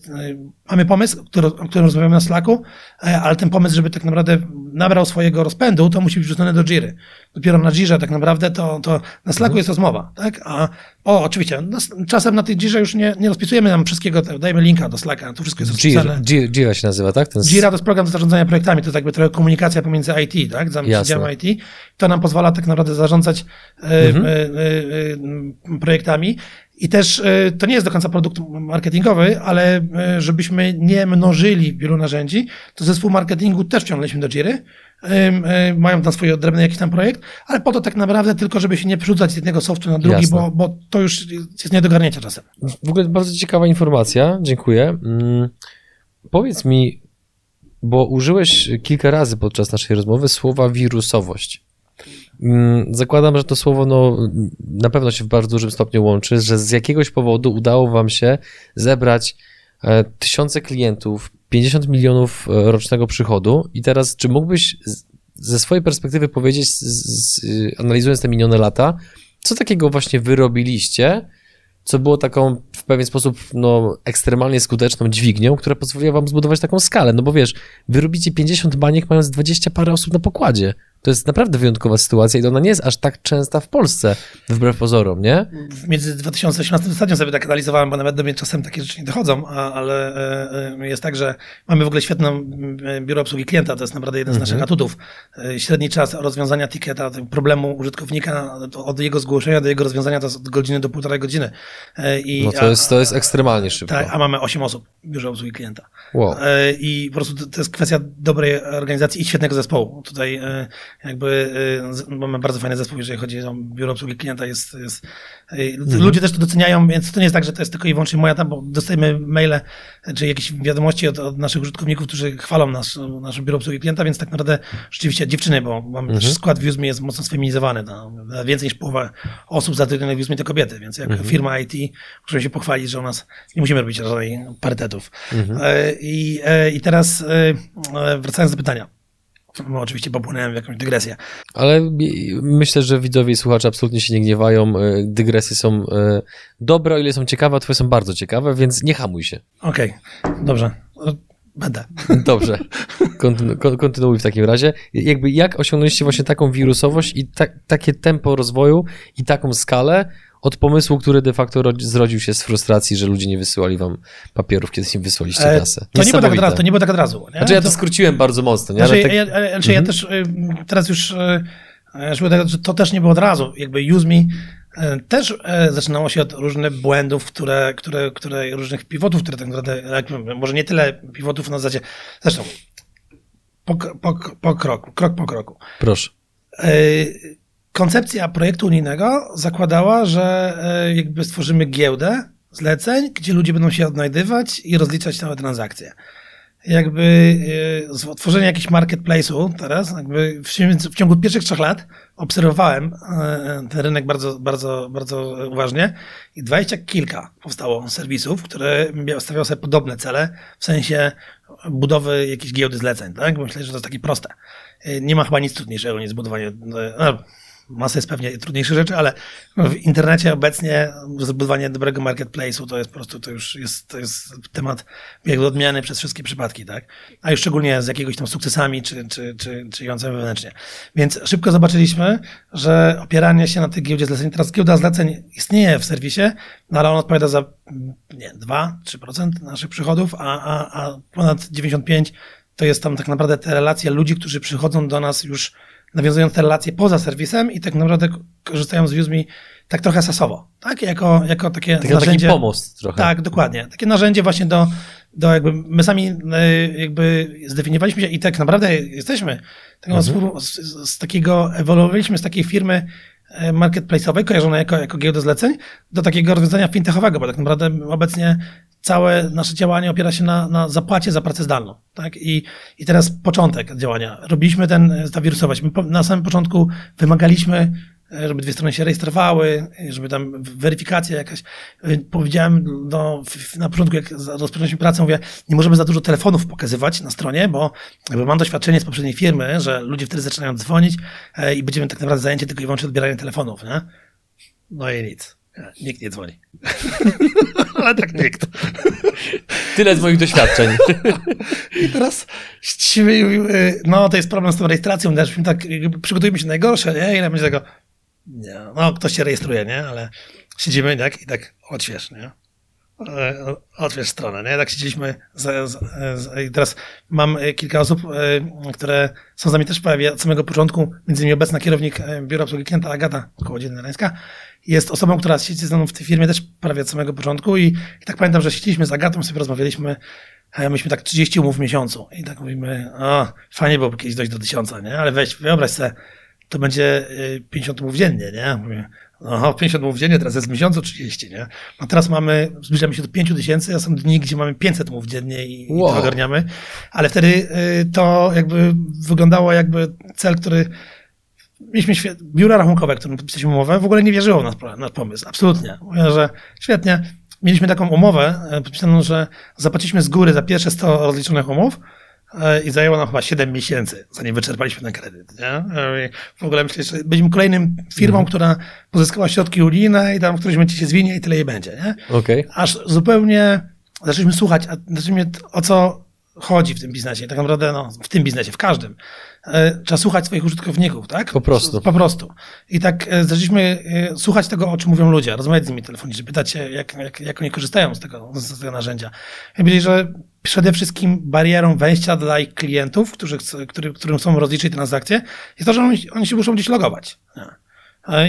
mamy pomysł, który, o którym rozmawiamy na Slacku, ale ten pomysł, żeby tak naprawdę nabrał swojego rozpędu, to musi być wrzucony do Jiry. Dopiero na Jirze tak naprawdę to, to na Slacku mhm. jest rozmowa, tak? A o, oczywiście, no, czasem na tej Jirze już nie, nie rozpisujemy nam wszystkiego, dajemy linka do Slacka, to wszystko jest rozpisane. Jira, Jira się nazywa, tak? Ten... Jira to jest program do zarządzania projektami, to jest jakby trochę komunikacja pomiędzy IT, tak? Działem IT. To nam pozwala tak naprawdę zarządzać e, mhm. y, y, y, projektami. I też to nie jest do końca produkt marketingowy, ale żebyśmy nie mnożyli wielu narzędzi, to zespół marketingu też wciągnęliśmy do Jiry, mają tam swój odrębny jakiś tam projekt, ale po to tak naprawdę tylko, żeby się nie przerzucać z jednego softu na drugi, bo, bo to już jest nie do garnięcia czasem. W ogóle bardzo ciekawa informacja, dziękuję. Mm, powiedz mi, bo użyłeś kilka razy podczas naszej rozmowy słowa wirusowość. Mm, zakładam, że to słowo no, na pewno się w bardzo dużym stopniu łączy, że z jakiegoś powodu udało Wam się zebrać tysiące klientów, 50 milionów e, rocznego przychodu. I teraz, czy mógłbyś ze swojej perspektywy powiedzieć, z, z, analizując te minione lata, co takiego właśnie wyrobiliście, co było taką w pewien sposób no, ekstremalnie skuteczną dźwignią, która pozwoliła wam zbudować taką skalę. No bo wiesz, wy robicie 50 baniek mając 20 parę osób na pokładzie. To jest naprawdę wyjątkowa sytuacja i ona nie jest aż tak częsta w Polsce, wbrew pozorom, nie? Między 2018 ostatnio sobie tak analizowałem, bo nawet do mnie czasem takie rzeczy nie dochodzą, ale e, e, jest tak, że mamy w ogóle świetną biuro obsługi klienta, to jest naprawdę jeden z naszych mhm. atutów. E, średni czas rozwiązania ticketa, problemu użytkownika od jego zgłoszenia do jego rozwiązania to od godziny do półtorej godziny. I, no to jest, to jest ekstremalnie szybko. Tak, a mamy 8 osób w biurze obsługi klienta. Wow. I po prostu to jest kwestia dobrej organizacji i świetnego zespołu. Tutaj jakby y, mamy bardzo fajny zespół, jeżeli chodzi o biuro obsługi klienta, jest, jest y, mhm. ludzie też to doceniają, więc to nie jest tak, że to jest tylko i wyłącznie moja tam, bo dostajemy maile, czy jakieś wiadomości od, od naszych użytkowników, którzy chwalą nas, nasze biuro obsługi klienta, więc tak naprawdę rzeczywiście dziewczyny, bo mamy mhm. też skład w Uzme jest mocno sfeminizowany, no, więcej niż połowa osób zatrudnionych w Uzme to kobiety, więc jak mhm. firma IT możemy się pochwalić, że u nas nie musimy robić żadnych parytetów. Mhm. E, I, e, I teraz e, wracając do pytania. No, oczywiście popłynąłem w jakąś dygresję. Ale myślę, że widzowie i słuchacze absolutnie się nie gniewają. E, dygresje są e, dobre, o ile są ciekawe, a twoje są bardzo ciekawe, więc nie hamuj się. Okej, okay, dobrze. Będę. [LAUGHS] Dobrze. Kontynu kontynuuj w takim razie. Jakby jak osiągnęliście właśnie taką wirusowość i ta takie tempo rozwoju i taką skalę, od pomysłu, który de facto zrodził się z frustracji, że ludzie nie wysyłali wam papierów, kiedy im wysłaliście e, kasę. To nie, było tak od razu, to nie było tak od razu. Nie? Znaczy ja to skróciłem bardzo mocno. Nie? Znaczy, tak... ja, znaczy mhm. ja też y, teraz już, y, że to też nie było od razu. Jakby use me y, też zaczynało się od różnych błędów, które, które, które różnych pivotów, które tak naprawdę, może nie tyle pivotów na zasadzie, zresztą po, po, po kroku, krok po kroku. Proszę koncepcja projektu unijnego zakładała, że e, jakby stworzymy giełdę zleceń, gdzie ludzie będą się odnajdywać i rozliczać całe transakcje. Jakby e, tworzenie jakiegoś marketplace'u teraz, jakby w ciągu pierwszych trzech lat obserwowałem e, ten rynek bardzo, bardzo, bardzo uważnie i dwadzieścia kilka powstało serwisów, które stawiały sobie podobne cele, w sensie budowy jakiejś giełdy zleceń, tak? Myślę, że to jest takie proste. Nie ma chyba nic trudniejszego niż zbudowanie, no, masę jest pewnie trudniejszych rzeczy, ale w internecie obecnie zbudowanie dobrego marketplace'u to jest po prostu, to już jest, to jest temat jakby odmiany przez wszystkie przypadki, tak? A już szczególnie z jakiegoś tam sukcesami, czy, czy, czy, czy jącym wewnętrznie. Więc szybko zobaczyliśmy, że opieranie się na tej giełdzie zleceń, teraz giełda zleceń istnieje w serwisie, no ale on odpowiada za, nie, 2-3% naszych przychodów, a, a, a ponad 95% to jest tam tak naprawdę te relacje ludzi, którzy przychodzą do nas już nawiązując te relacje poza serwisem i tak naprawdę korzystają z Udemy tak trochę sasowo, tak? Jako, jako takie tak narzędzie. Taki pomost trochę. Tak, dokładnie. Takie narzędzie właśnie do, do jakby, my sami e, jakby zdefiniowaliśmy się i tak naprawdę jesteśmy mhm. z, z, takiego, ewoluowaliśmy z takiej firmy e, marketplace'owej, kojarzonej jako, jako giełda zleceń, do takiego rozwiązania fintechowego, bo tak naprawdę obecnie całe nasze działanie opiera się na, na zapłacie za pracę zdalną. Tak? I, I teraz początek działania. Robiliśmy ten, ta wirusowość. My na samym początku wymagaliśmy, żeby dwie strony się rejestrowały, żeby tam weryfikacja jakaś. Powiedziałem do, na początku, jak rozpoczęliśmy pracę, mówię, nie możemy za dużo telefonów pokazywać na stronie, bo jakby mam doświadczenie z poprzedniej firmy, że ludzie wtedy zaczynają dzwonić e, i będziemy tak naprawdę zajęci tylko i wyłącznie odbieraniem telefonów. Nie? No i nic. Nikt nie dzwoni. [LAUGHS] Ale tak nikt. Tyle z moich doświadczeń. I teraz no to jest problem z tą rejestracją, też tak przygotujemy się najgorsze, nie? Ile będzie tego, nie, no ktoś się rejestruje, nie? Ale siedzimy tak i tak odśwież, nie? E, otwierz stronę, nie? Tak siedzieliśmy z, z, z, i teraz mam e, kilka osób, e, które są z nami też prawie od samego początku, między innymi obecna kierownik biura obsługi klienta Agata Kołodziejna-Rańska jest osobą, która siedzi ze mną w tej firmie też prawie od samego początku i, i tak pamiętam, że siedzieliśmy z Agatą, sobie rozmawialiśmy, myśmy tak 30 umów w miesiącu i tak mówimy, o, fajnie byłoby kiedyś dojść do tysiąca, nie? Ale weź, wyobraź sobie, to będzie 50 umów dziennie, nie? Mówię, Aha, 50 mów dziennie, teraz jest w miesiącu 30, nie? A teraz mamy, zbliżamy się do 5 tysięcy, a są dni, gdzie mamy 500 mów dziennie i, wow. i to ogarniamy. Ale wtedy y, to jakby wyglądało jakby cel, który mieliśmy świet... biura rachunkowe, którym podpisaliśmy umowę, w ogóle nie wierzyło w nasz, nasz pomysł. Absolutnie. Mówię, że świetnie. Mieliśmy taką umowę y, podpisaną, że zapłaciliśmy z góry za pierwsze 100 rozliczonych umów, E, i zajęło nam chyba 7 miesięcy, zanim wyczerpaliśmy ten kredyt. Nie? E, w ogóle myślę, że byliśmy kolejnym firmą, mhm. która pozyskała środki unijne i tam w którymś momencie się zwinie i tyle jej będzie. Nie? Okay. Aż zupełnie zaczęliśmy słuchać, a zaczęliśmy o co chodzi w tym biznesie. Tak naprawdę no, w tym biznesie, w każdym. E, trzeba słuchać swoich użytkowników, tak? Po prostu. Po prostu. I tak zaczęliśmy słuchać tego, o czym mówią ludzie, rozmawiać z nimi telefonicznie, pytać się, jak, jak, jak oni korzystają z tego, z tego narzędzia. I powiedzieli, że przede wszystkim barierą wejścia dla ich klientów, którzy, który, którym chcą rozliczyć transakcje, jest to, że oni, oni się muszą gdzieś logować. E,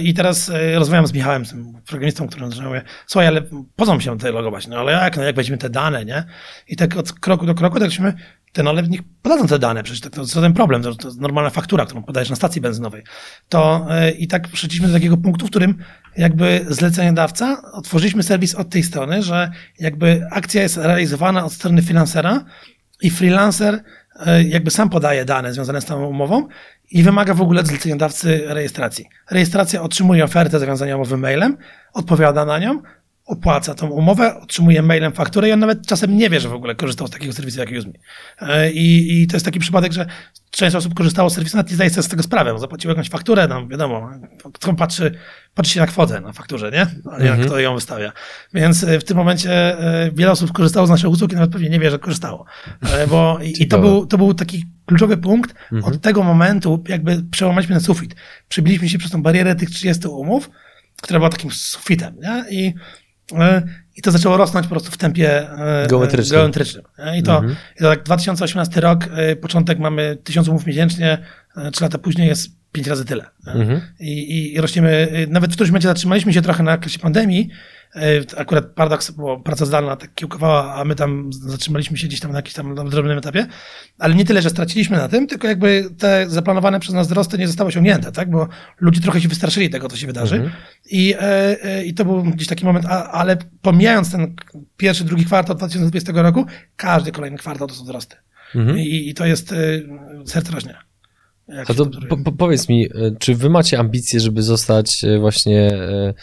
I teraz e, rozmawiam z Michałem, z programistą, który mówię, słuchaj, ale po się tutaj logować? No ale jak, no jak weźmiemy te dane, nie? I tak od kroku do kroku, takśmy ten ale niech podadzą te dane, przecież to, to, to ten problem, to, to jest normalna faktura, którą podajesz na stacji benzynowej. To yy, i tak przeszliśmy do takiego punktu, w którym jakby zleceniodawca, otworzyliśmy serwis od tej strony, że jakby akcja jest realizowana od strony freelancera i freelancer jakby sam podaje dane związane z tą umową i wymaga w ogóle od zleceniodawcy rejestracji. Rejestracja otrzymuje ofertę zawiązania umowy mailem, odpowiada na nią, opłaca tą umowę, otrzymuje mailem fakturę i on nawet czasem nie wie, że w ogóle korzystał z takiego serwisu jak UseMe. I, I to jest taki przypadek, że część osób korzystało z serwisu, nawet nie zdaje sobie z tego sprawę. On zapłacił jakąś fakturę, no wiadomo, kto patrzy, patrzy się na kwotę na fakturze, nie? A nie mhm. kto ją wystawia. Więc e, w tym momencie e, wiele osób korzystało z naszej usług i nawet pewnie nie wie, że korzystało. E, bo [LAUGHS] i, i to, był, to był taki kluczowy punkt. Mhm. Od tego momentu jakby przełamaliśmy ten sufit. Przybiliśmy się przez tą barierę tych 30 umów, która była takim sufitem, nie? I I to zaczęło rosnąć po prostu w tempie e, geometrycznym. geometrycznym. I, to, mhm. I to tak 2018 rok, e, początek mamy 1000 umów miesięcznie, 3 lata później jest 5 razy tyle. Mhm. I, I rośniemy, nawet w którymś momencie zatrzymaliśmy się trochę na okresie pandemii, E, akurat paradoks, bo praca zdalna tak kiełkowała, a my tam zatrzymaliśmy się gdzieś tam na jakimś tam drobnym etapie, ale nie tyle, że straciliśmy na tym, tylko jakby te zaplanowane przez nas wzrosty nie zostały osiągnięte, tak? Bo ludzie trochę się wystraszyli tego, co się wydarzy. Mhm. I, e, e, I to był gdzieś taki moment, ale pomijając ten pierwszy, drugi kwartał 2020 roku, każdy kolejny kwartał to są wzrosty. Mhm. I, I, to jest e, serce rośnie. A to po, po, powiedz mi, czy wy macie ambicje, żeby zostać właśnie E,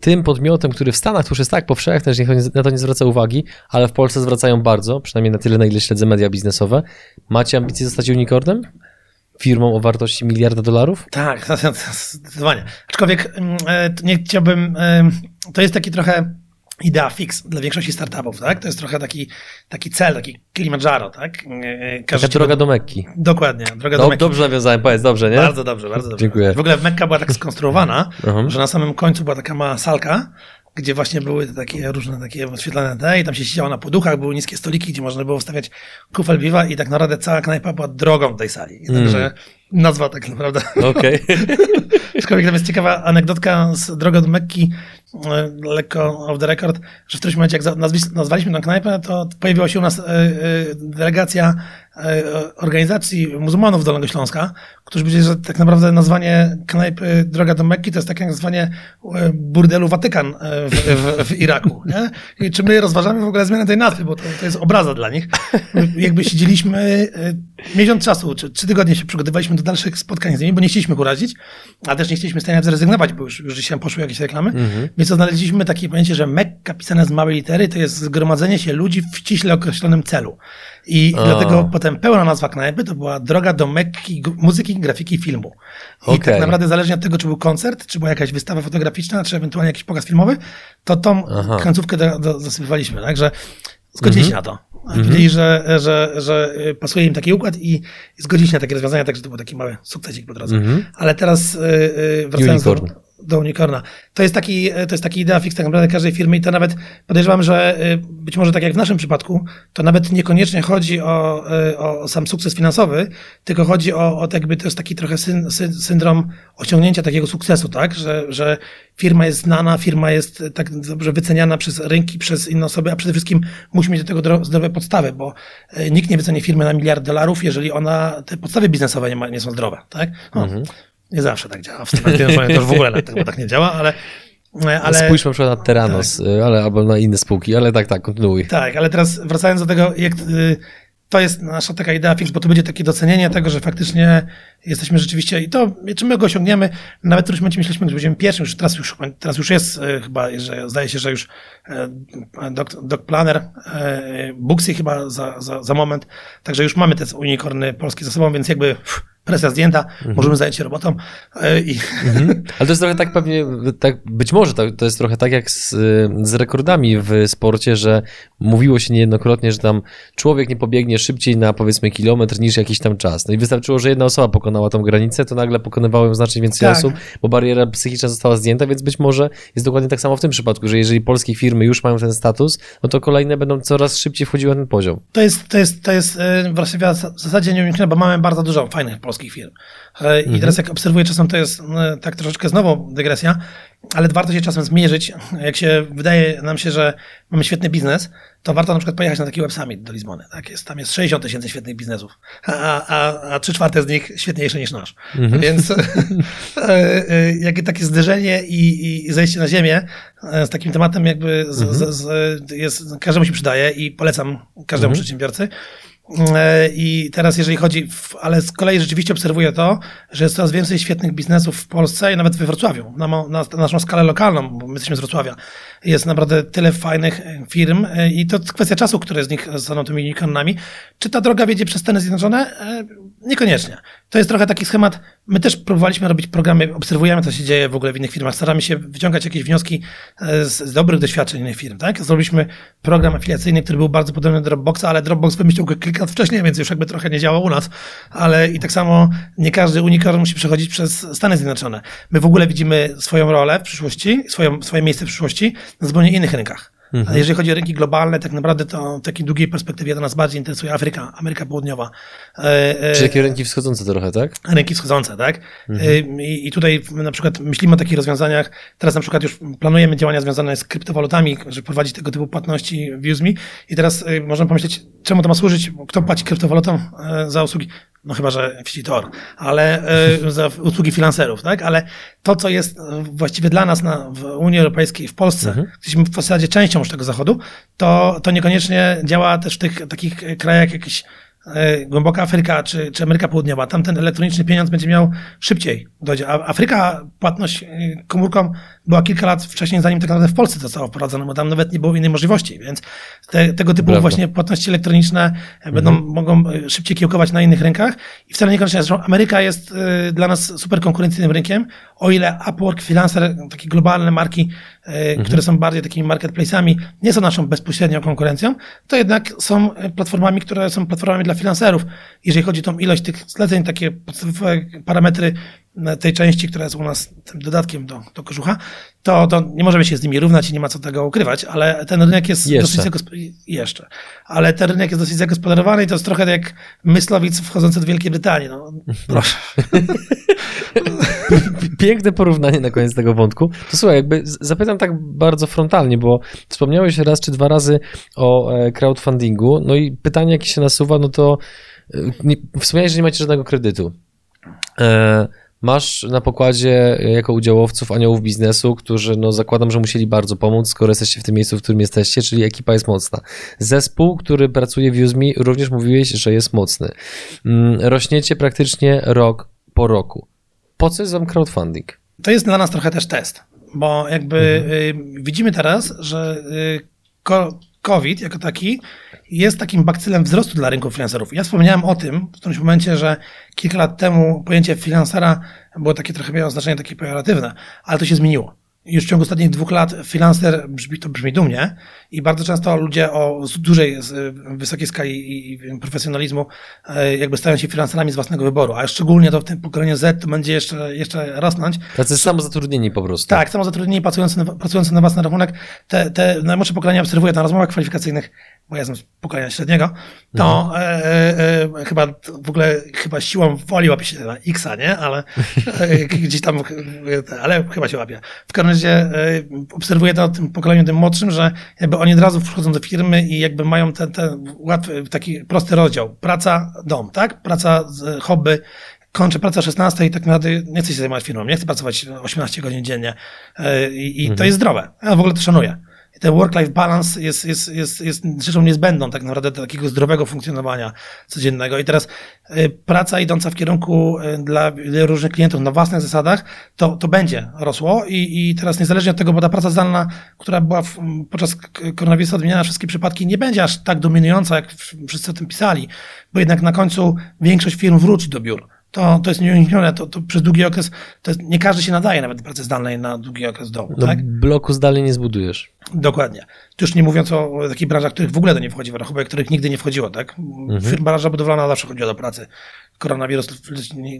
tym podmiotem, który w Stanach to już jest tak powszechne, że na to nie zwraca uwagi, ale w Polsce zwracają bardzo, przynajmniej na tyle, na ile śledzę media biznesowe. Macie ambicje zostać unicornem? firmą o wartości miliarda dolarów? Tak, [LAUGHS] zdecydowanie. Aczkolwiek mm, e, nie chciałbym, e, to jest taki trochę idea fix dla większości startupów, tak? To jest trochę taki, taki cel, taki Kilimandżaro, tak? E, Każdy Taka droga do Mekki. Dokładnie, droga do, do Mekki. Dobrze nawiązałem, powiedz, dobrze, nie? Bardzo dobrze, bardzo dobrze. Dziękuję. W ogóle Mekka była tak skonstruowana, że na samym końcu była taka mała salka, gdzie właśnie były takie różne takie oświetlane te i tam się siedziało na poduchach, były niskie stoliki, gdzie można było wstawiać kufel piwa i tak naprawdę cała knajpa była drogą do tej sali. Mm. Także nazwa tak naprawdę. Okej. [LAUGHS] Okay. tam jest ciekawa anegdotka z Droga do Mekki, e, lekko off the record, że w którymś momencie jak nazwaliśmy tę knajpę, to pojawiła się u nas e, e, delegacja organizacji muzułmanów Dolnego Śląska, którzy powiedzieli, że tak naprawdę nazwanie knajpy Droga do Mekki to jest takie nazwanie burdelu Watykan w, w, w Iraku. Nie? I czy my rozważamy w ogóle zmianę tej nazwy, bo to, to jest obraza dla nich. Jakby siedzieliśmy miesiąc czasu, czy trzy tygodnie się przygotowaliśmy do dalszych spotkań z nimi, bo nie chcieliśmy urazić, a też nie chcieliśmy z zrezygnować, bo już, już dzisiaj poszły jakieś reklamy. Mhm. Więc znaleźliśmy takie pojęcie, że Mekka pisane z małej litery to jest zgromadzenie się ludzi w ściśle określonym celu. I a. dlatego potem pełna nazwa knajpy to była droga do Mekki muzyki, grafiki, filmu. I okay. tak naprawdę zależnie od tego, czy był koncert, czy była jakaś wystawa fotograficzna, czy ewentualnie jakiś pokaz filmowy, to tą Aha. końcówkę do, do, dosypywaliśmy. Także zgodzili się mhm. na to. Powiedzieli, że, że, że pasuje im taki układ i, zgodzili się na takie rozwiązania, także to był taki mały sukcesik po drodze. Ale teraz y, y, wracając do, do unicorna. To jest taki, to jest taki idea fix tak naprawdę każdej firmy i to nawet podejrzewam, że y, być może tak jak w naszym przypadku, to nawet niekoniecznie chodzi o, y, o sam sukces finansowy, tylko chodzi o, o jakby to jest taki trochę syn, syn, syndrom osiągnięcia takiego sukcesu, tak? Że, że firma jest znana, firma jest tak dobrze wyceniana przez rynki, przez inne osoby, a przede wszystkim musi mieć do tego zdrowe podstawy, bo nikt nie wyceni firmy na miliard dolarów, jeżeli ona, te podstawy biznesowe nie, ma, nie są zdrowe, tak? No. Mhm. Nie zawsze tak działa. W tym to już w ogóle tak, tak nie działa, ale ale... Spójrzmy na przykład na Teranos, tak. ale, albo na inne spółki, ale tak, tak, kontynuuj. Tak, ale teraz wracając do tego, jak, y, to jest nasza taka idea fix, bo to będzie takie docenienie tego, że faktycznie jesteśmy rzeczywiście, i to, czy my go osiągniemy, nawet w którymś momencie myśleliśmy, że będziemy pierwszym, już teraz już, teraz już jest y, chyba, że zdaje się, że już y, Doc, Doc Planner, Booksy chyba za, za, za moment, także już mamy te unikorny polskie za sobą, więc jakby... Pff, presja zdjęta, mhm. możemy zająć się robotą. E, I... Mhm. Ale to jest trochę tak pewnie, tak, być może to, to jest trochę tak jak z, z rekordami w sporcie, że mówiło się niejednokrotnie, że tam człowiek nie pobiegnie szybciej na powiedzmy kilometr niż jakiś tam czas. No i wystarczyło, że jedna osoba pokonała tą granicę, to nagle pokonywało ją znacznie więcej tak. osób, bo bariera psychiczna została zdjęta, więc być może jest dokładnie tak samo w tym przypadku, że jeżeli polskie firmy już mają ten status, no to kolejne będą coraz szybciej wchodziły na ten poziom. To jest, to jest, to jest e, właściwie w zasadzie nieuniknione, bo mamy bardzo dużo fajnych polskich polskich firm. E, I mhm. teraz jak obserwuję czasem, to jest no, tak troszeczkę znowu dygresja, ale warto się czasem zmierzyć. Jak się wydaje nam się, że mamy świetny biznes, to warto na przykład pojechać na taki web summit do Lizbony. Tak? Jest, tam jest 60 tysięcy świetnych biznesów, a, a, a 3 czwarte z nich świetniejsze niż nasz. Mhm. Więc e, e, jakie takie zderzenie i, i zejście na ziemię z takim tematem jakby z, mhm. z, z, jest, każdemu się przydaje i polecam każdemu mhm. przedsiębiorcy. E, I teraz, jeżeli chodzi, w, ale z kolei rzeczywiście obserwuję to, że jest coraz więcej świetnych biznesów w Polsce i nawet we Wrocławiu, na, na, na naszą skalę lokalną, bo my jesteśmy z Wrocławia. Jest naprawdę tyle fajnych e, firm e, i to kwestia czasu, które z nich zostaną tymi unicornami. Czy ta droga wiedzie przez Stany Zjednoczone? Niekoniecznie. To jest trochę taki schemat. My też próbowaliśmy robić programy, obserwujemy, co się dzieje w ogóle w innych firmach, staramy się wyciągać jakieś wnioski z, z dobrych doświadczeń innych firm. Tak? Zrobiliśmy program afiliacyjny, który był bardzo podobny do Dropboxa, ale Dropbox wymyślił go kilka lat wcześniej, więc już jakby trochę nie działał u nas. Ale i tak samo nie każdy unicorn musi przechodzić przez Stany Zjednoczone. My w ogóle widzimy swoją rolę w przyszłości, swoją, swoje miejsce w przyszłości na zupełnie innych rynkach. Mhm. A jeżeli chodzi o rynki globalne, tak naprawdę to w takiej długiej perspektywie to nas bardziej interesuje Afryka, Ameryka Południowa. E, e, Czy takie rynki wschodzące trochę, tak? Rynki wschodzące, tak. Mhm. E, I, I tutaj na przykład myślimy o takich rozwiązaniach. Teraz na przykład już planujemy działania związane z kryptowalutami, żeby prowadzić tego typu płatności w UseMe. I teraz możemy pomyśleć, czemu to ma służyć, kto płaci kryptowalutą za usługi no chyba, że Tor, ale y, za usługi freelancerów, tak? Ale to, co jest właściwie dla nas na, w Unii Europejskiej, w Polsce, mhm. jesteśmy w zasadzie częścią już tego zachodu, to, to niekoniecznie działa też w tych takich krajach jakichś e, głęboka Afryka czy, czy Ameryka Południowa, tam ten elektroniczny pieniądz będzie miał szybciej dojdzie. A Afryka, płatność e, komórką była kilka lat wcześniej, zanim tak naprawdę w Polsce to zostało wprowadzone, bo tam nawet nie było innej możliwości, więc te, tego typu Prawda. właśnie płatności elektroniczne będą, mhm. mogą szybciej kiełkować na innych rynkach i wcale niekoniecznie, że Ameryka jest dla nas super konkurencyjnym rynkiem, o ile Upwork, Freelancer, takie globalne marki, mhm. które są bardziej takimi marketplace'ami, nie są naszą bezpośrednią konkurencją, to jednak są platformami, które są platformami dla freelancerów. Jeżeli chodzi o tą ilość tych zleceń, takie podstawowe parametry tej części, która jest u nas tym dodatkiem do, do kożucha, to, to nie możemy się z nimi równać i nie ma co tego ukrywać, ale ten rynek jest jeszcze. dosyć. Jeszcze. Ale ten rynek jest dosyć zagospodarowany i to jest trochę jak myslowic wchodzący do Wielkiej Brytanii. No, proszę. [LAUGHS] Piękne porównanie na koniec tego wątku. To słuchaj, jakby zapytam tak bardzo frontalnie, bo wspomniałeś raz czy dwa razy o e, crowdfundingu, no i pytanie, jakie się nasuwa, no to e, nie, wspomniałeś, że nie macie żadnego kredytu. E, masz na pokładzie jako udziałowców aniołów biznesu, którzy no zakładam, że musieli bardzo pomóc, skoro jesteście w tym miejscu, w którym jesteście, czyli ekipa jest mocna. Zespół, który pracuje w Uzme, również mówiłeś, że jest mocny. Mm, rośniecie praktycznie rok po roku. Po co jest wam crowdfunding? To jest dla nas trochę też test, bo jakby mhm. Y, widzimy teraz, że y, COVID jako taki jest takim bakcylem wzrostu dla rynku freelancerów. Ja wspomniałem o tym w którymś momencie, że kilka lat temu pojęcie freelancera było takie trochę miało znaczenie takie pejoratywne, ale to się zmieniło już w ciągu ostatnich dwóch lat freelancer brzmi, to brzmi dumnie i bardzo często ludzie o dużej, wysokiej skali i profesjonalizmu e, jakby stają się freelancerami z własnego wyboru, a szczególnie to w tym pokoleniu Z to będzie jeszcze, jeszcze rosnąć. Tacy samozatrudnieni po prostu. Tak, samozatrudnieni, pracujący na, pracujący na własny rachunek. Te, te najmłodsze pokolenia obserwuję na rozmowach kwalifikacyjnych bo ja jestem z pokolenia średniego, to mhm. e, e, e, chyba w ogóle chyba siłą woli łapie się na X-a, nie? Ale e, gdzieś tam, ale chyba się łapie. W każdym razie e, obserwuję to tym pokoleniu tym młodszym, że jakby oni od razu wchodzą do firmy i jakby mają ten, ten łatwy, taki prosty rozdział. Praca, dom, tak? Praca, hobby, kończę pracę o 16 i tak naprawdę nie chcę się zajmować firmą, nie chcę pracować 18 godzin dziennie e, i, i mhm. to jest zdrowe. Ja w ogóle to szanuję ten work-life balance jest, jest, jest, jest rzeczą niezbędną tak naprawdę do takiego zdrowego funkcjonowania codziennego. I teraz y, praca idąca w kierunku y, dla różnych klientów na własnych zasadach, to, to będzie rosło i, i teraz niezależnie od tego, bo ta praca zdalna, która była w, podczas koronawirusa odmieniana wszystkie przypadki, nie będzie aż tak dominująca, jak wszyscy o tym pisali, bo jednak na końcu większość firm wróci do biur to, to jest nieuniknione, to, to przez długi okres, to jest, nie każdy się nadaje nawet do pracy zdalnej na długi okres domu, no, tak? bloku zdalnie nie zbudujesz. Dokładnie. Tu już nie mówiąc o takich branżach, których w ogóle to nie wchodzi w rachubek, których nigdy nie wchodziło, tak? Mhm. Firma branża budowlana zawsze chodziła do pracy. Koronawirus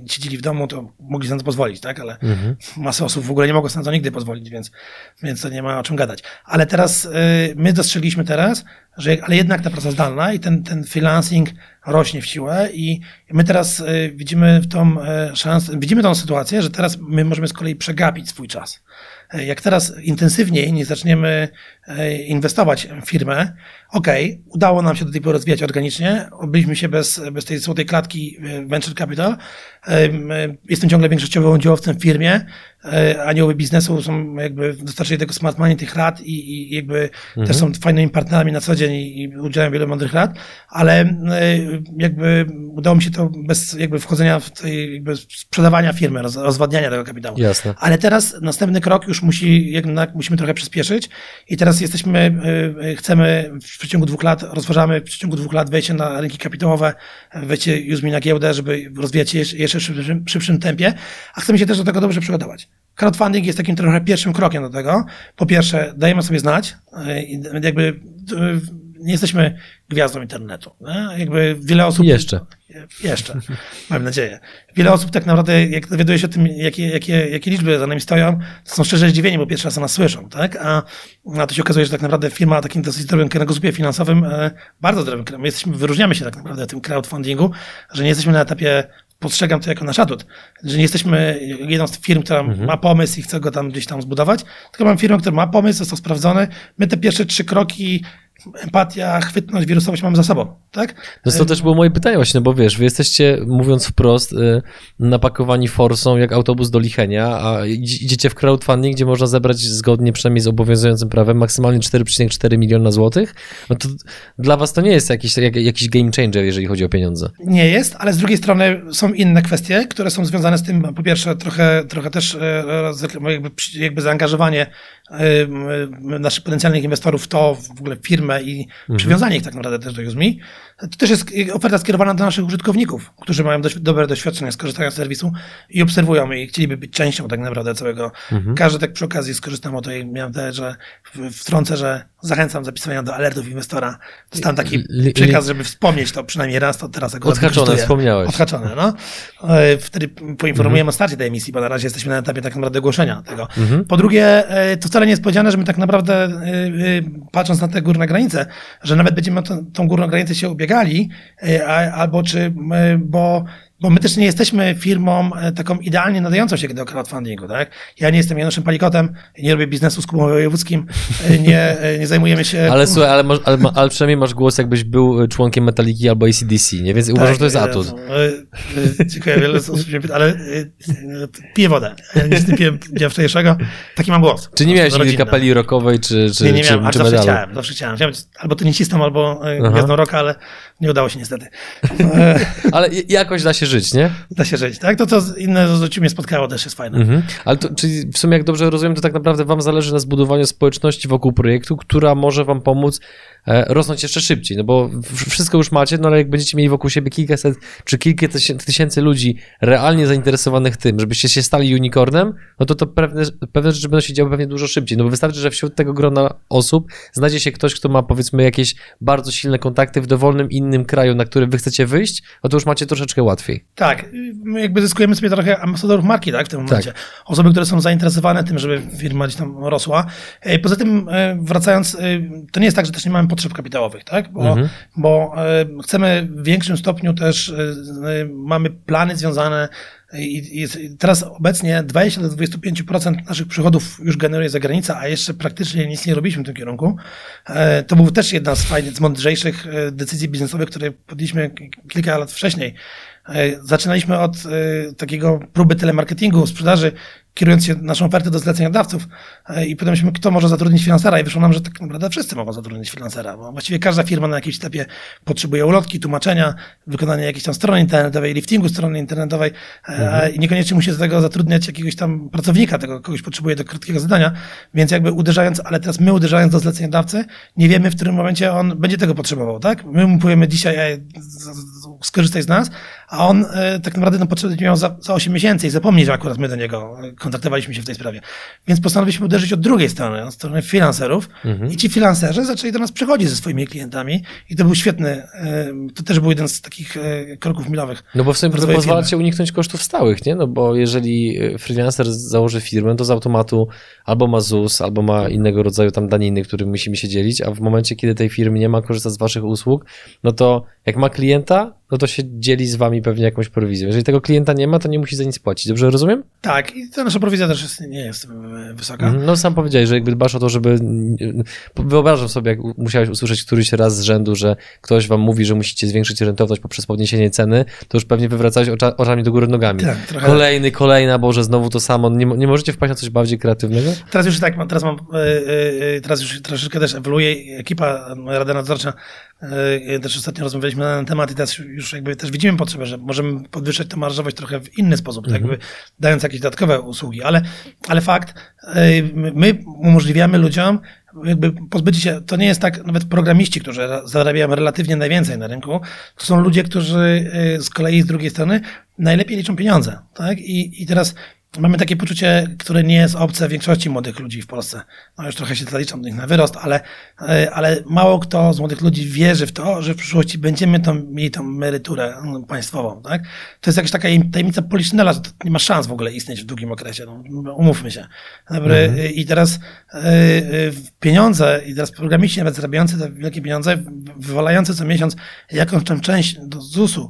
siedzieli w domu, to mogli sobie na to pozwolić, tak? Ale mhm. masa osób w ogóle nie mogło sobie na to nigdy pozwolić, więc, więc to nie ma o czym gadać. Ale teraz y, my dostrzegliśmy teraz, że ale jednak ta praca zdalna i ten, ten freelancing rośnie w siłę i my teraz y, widzimy tą y, szansę, widzimy tą sytuację, że teraz my możemy z kolei przegapić swój czas. Jak teraz intensywniej nie zaczniemy inwestować w firmę, ok, udało nam się do tej pory rozwijać organicznie, obyliśmy się bez, bez tej złotej klatki e, venture capital. E, jestem ciągle większościowym udziałowcem w firmie. Anioły biznesu są jakby dostarczyli tego smart money, tych rad i, i jakby mhm. też są fajnymi partnerami na co dzień i, i udzielają wiele mądrych rad, ale jakby udało mi się to bez jakby wchodzenia w tej jakby sprzedawania firmy, rozwadniania tego kapitału. Jasne. Ale teraz następny krok już musi, jednak musimy trochę przyspieszyć i teraz jesteśmy, chcemy w przeciągu dwóch lat, rozważamy w przeciągu dwóch lat wejście na rynki kapitałowe, wejście już mi na giełdę, żeby rozwijać się jeszcze w szybszym, szybszym tempie, a chcemy się też do tego dobrze przygotować. Crowdfunding jest takim trochę pierwszym krokiem do tego. Po pierwsze, dajemy sobie znać, jakby nie jesteśmy gwiazdą internetu. Nie? Jakby wiele osób. Jeszcze. Jeszcze, mam nadzieję. Wiele osób tak naprawdę, jak dowiaduje się o tym, jakie, jakie, jakie liczby za nami stoją, to są szczerze zdziwieni, bo pierwszy raz o nas słyszą, tak? A, a to się okazuje, że tak naprawdę firma o takim dosyć zdrowym kręgosłupie finansowym, e, bardzo zdrowym, my jesteśmy, wyróżniamy się tak naprawdę tym crowdfundingu, że nie jesteśmy na etapie postrzegam to jako nasz atut, że nie jesteśmy jedną z firm, która mhm. ma pomysł i chce go tam gdzieś tam zbudować, tylko mam firmę, która ma pomysł, jest to sprawdzone. My te pierwsze trzy kroki empatia, chwytność, wirusowość mamy za sobą, tak? No to też było moje pytanie właśnie, bo wiesz, wy jesteście, mówiąc wprost, y, napakowani forsą jak autobus do Lichenia, a idziecie w crowdfunding, gdzie można zebrać zgodnie przynajmniej z obowiązującym prawem maksymalnie 4,4 miliona złotych, no to dla was to nie jest jakiś, jak, jakiś game changer, jeżeli chodzi o pieniądze. Nie jest, ale z drugiej strony są inne kwestie, które są związane z tym, po pierwsze trochę, trochę też e, jakby, jakby zaangażowanie naszych potencjalnych inwestorów w to, w ogóle firmę i mhm. przywiązanie ich tak naprawdę też do UseMe. To też jest oferta skierowana do naszych użytkowników, którzy mają dość, dobre doświadczenie z korzystania z serwisu i obserwują i chcieliby być częścią tak naprawdę całego. Mhm. Każdy tak przy okazji skorzystam o to i miałem te, że wtrącę, że zachęcam zapisywania do alertów inwestora. Dostałem taki li, przekaz, żeby wspomnieć to przynajmniej raz, to teraz go Odhaczone, wspomniałeś. Odhaczone, no. E, wtedy poinformujemy mhm. o starcie tej emisji, bo na razie jesteśmy na etapie tak naprawdę ogłoszenia tego. Mhm. Po drugie, e, to wcale nie jest powiedziane, że my tak naprawdę e, patrząc na te górne granice, że nawet będziemy tą, tą górną granicę się ubiegali, albo czy, bo bo my też nie jesteśmy firmą e, taką idealnie nadającą się do crowdfundingu, tak? Ja nie jestem Januszem Palikotem, nie robię biznesu z Kubą Wojewódzkim, e, nie, e, nie zajmujemy się... Ale słuchaj, ale, masz, ale, ale, przynajmniej masz głos, jakbyś był członkiem Metaliki albo ACDC, nie? Więc tak, uważam, że to jest atut. Dziękuję, wiele osób mnie pyta, ale piję wodę. Nie piję dnia wczorajszego, taki mam głos. Czy nie miałeś nigdy kapeli rockowej, czy, czy Nie, nie miałem, czy, czy zawsze medalu? chciałem, zawsze chciałem. chciałem albo tenisistą, albo gwiazdą rocka, ale nie udało się niestety. [LAUGHS] ale jakoś da się żyć, nie? Da się żyć, tak? To, co inne z mnie spotkało, też jest fajne. Mhm. Ale to, czyli w sumie, jak dobrze rozumiem, to tak naprawdę wam zależy na zbudowaniu społeczności wokół projektu, która może wam pomóc E, rosnąć jeszcze szybciej, no bo wszystko już macie, no ale jak będziecie mieli wokół siebie kilkaset czy kilka tysięcy ludzi realnie zainteresowanych tym, żebyście się stali unicornem, no to to pewne, pewne rzeczy będą się działy pewnie dużo szybciej, no bo wystarczy, że wśród tego grona osób znajdzie się ktoś, kto ma powiedzmy jakieś bardzo silne kontakty w dowolnym innym kraju, na który wy chcecie wyjść, no to już macie troszeczkę łatwiej. Tak, my jakby zyskujemy sobie trochę ambasadorów marki, tak, w tym momencie. Tak. Osoby, które są zainteresowane tym, żeby firma gdzieś tam rosła. E, poza tym, e, wracając, to nie jest tak, że też nie mamy potrzeb kapitałowych, tak? Bo, mhm. bo e, chcemy w większym stopniu też, e, e, mamy plany związane i, i teraz obecnie 20 do 25% naszych przychodów już generuje zagranica, a jeszcze praktycznie nic nie robiliśmy w tym kierunku. To był też jedna z fajnych, z mądrzejszych decyzji biznesowych, które podjęliśmy kilka lat wcześniej. Zaczynaliśmy od takiego próby telemarketingu, sprzedaży, kierując się naszą ofertę do zleceniodawców e, i pytaliśmy, kto może zatrudnić finansera i wyszło nam, że tak naprawdę wszyscy mogą zatrudnić finansera, bo właściwie każda firma na jakimś etapie potrzebuje ulotki, tłumaczenia, wykonania jakiejś tam strony internetowej, liftingu strony internetowej e, mhm. i niekoniecznie musi do tego zatrudniać jakiegoś tam pracownika, tego kogoś potrzebuje do krótkiego zadania, więc jakby uderzając, ale teraz my uderzając do zleceniodawcy, nie wiemy, w którym momencie on będzie tego potrzebował, tak? My mu powiemy dzisiaj, ej, skorzystaj z nas, a on e, tak naprawdę ten potrzeby miał za, za 8 miesięcy i zapomni, że akurat my do niego kontaktowaliśmy się w tej sprawie. Więc postanowiliśmy uderzyć od drugiej strony, od strony freelancerów mhm. i ci freelancerzy zaczęli do nas przychodzić ze swoimi klientami i to był świetny, to też był jeden z takich e, kroków milowych. No bo w sumie to pozwala ci uniknąć kosztów stałych, nie? No bo jeżeli e, freelancer założy firmę, to z automatu albo ma ZUS, albo ma innego rodzaju tam daniny, którym musimy się dzielić, a w momencie, kiedy tej firmy nie ma, korzysta z waszych usług, no to jak ma klienta, no to się dzieli z wami pewnie jakąś prowizją. Jeżeli tego klienta nie ma, to nie musi za nic płacić. Dobrze rozumiem? Tak, i ta nasza prowizja też jest, nie jest wysoka. Mhm. No sam powiedziałeś, że jakby dbasz o to, żeby... Wyobrażam sobie, jak musiałeś usłyszeć któryś raz z rzędu, że ktoś wam mówi, że musicie zwiększyć rentowność poprzez podniesienie ceny, to już pewnie wywracałeś ocza, oczami do góry nogami. Tak, trochę... Kolejny, kolejna, Boże, znowu to samo. Nie, nie możecie wpaść na coś bardziej kreatywnego? Teraz już tak, teraz mam, e, e, teraz już troszeczkę też ewoluuje ekipa, Rada Nadzorcza E, też ostatnio rozmawialiśmy na ten temat i teraz już jakby też widzimy potrzebę, że możemy podwyższać tę marżowość trochę w inny sposób, tak jakby dając jakieś dodatkowe usługi, ale, ale fakt, e, my umożliwiamy ludziom jakby pozbycie się, to nie jest tak, nawet programiści, którzy zarabiają relatywnie najwięcej na rynku, to są ludzie, którzy e, z kolei z drugiej strony najlepiej liczą pieniądze, tak? I, i teraz mamy takie poczucie, które nie jest obce większości młodych ludzi w Polsce. No już trochę się zaliczam do nich na wyrost, ale, e, ale mało kto z młodych ludzi wierzy w to, że w przyszłości będziemy tą, mieli tą emeryturę no, państwową, tak? To jest jakaś taka tajemnica Poliszynela, że to nie ma szans w ogóle istnieć w długim okresie, no, umówmy się. Mhm. I teraz e, e, pieniądze, i teraz programiści nawet zarabiający te wielkie pieniądze, wywalający co miesiąc jakąś tam część do ZUS-u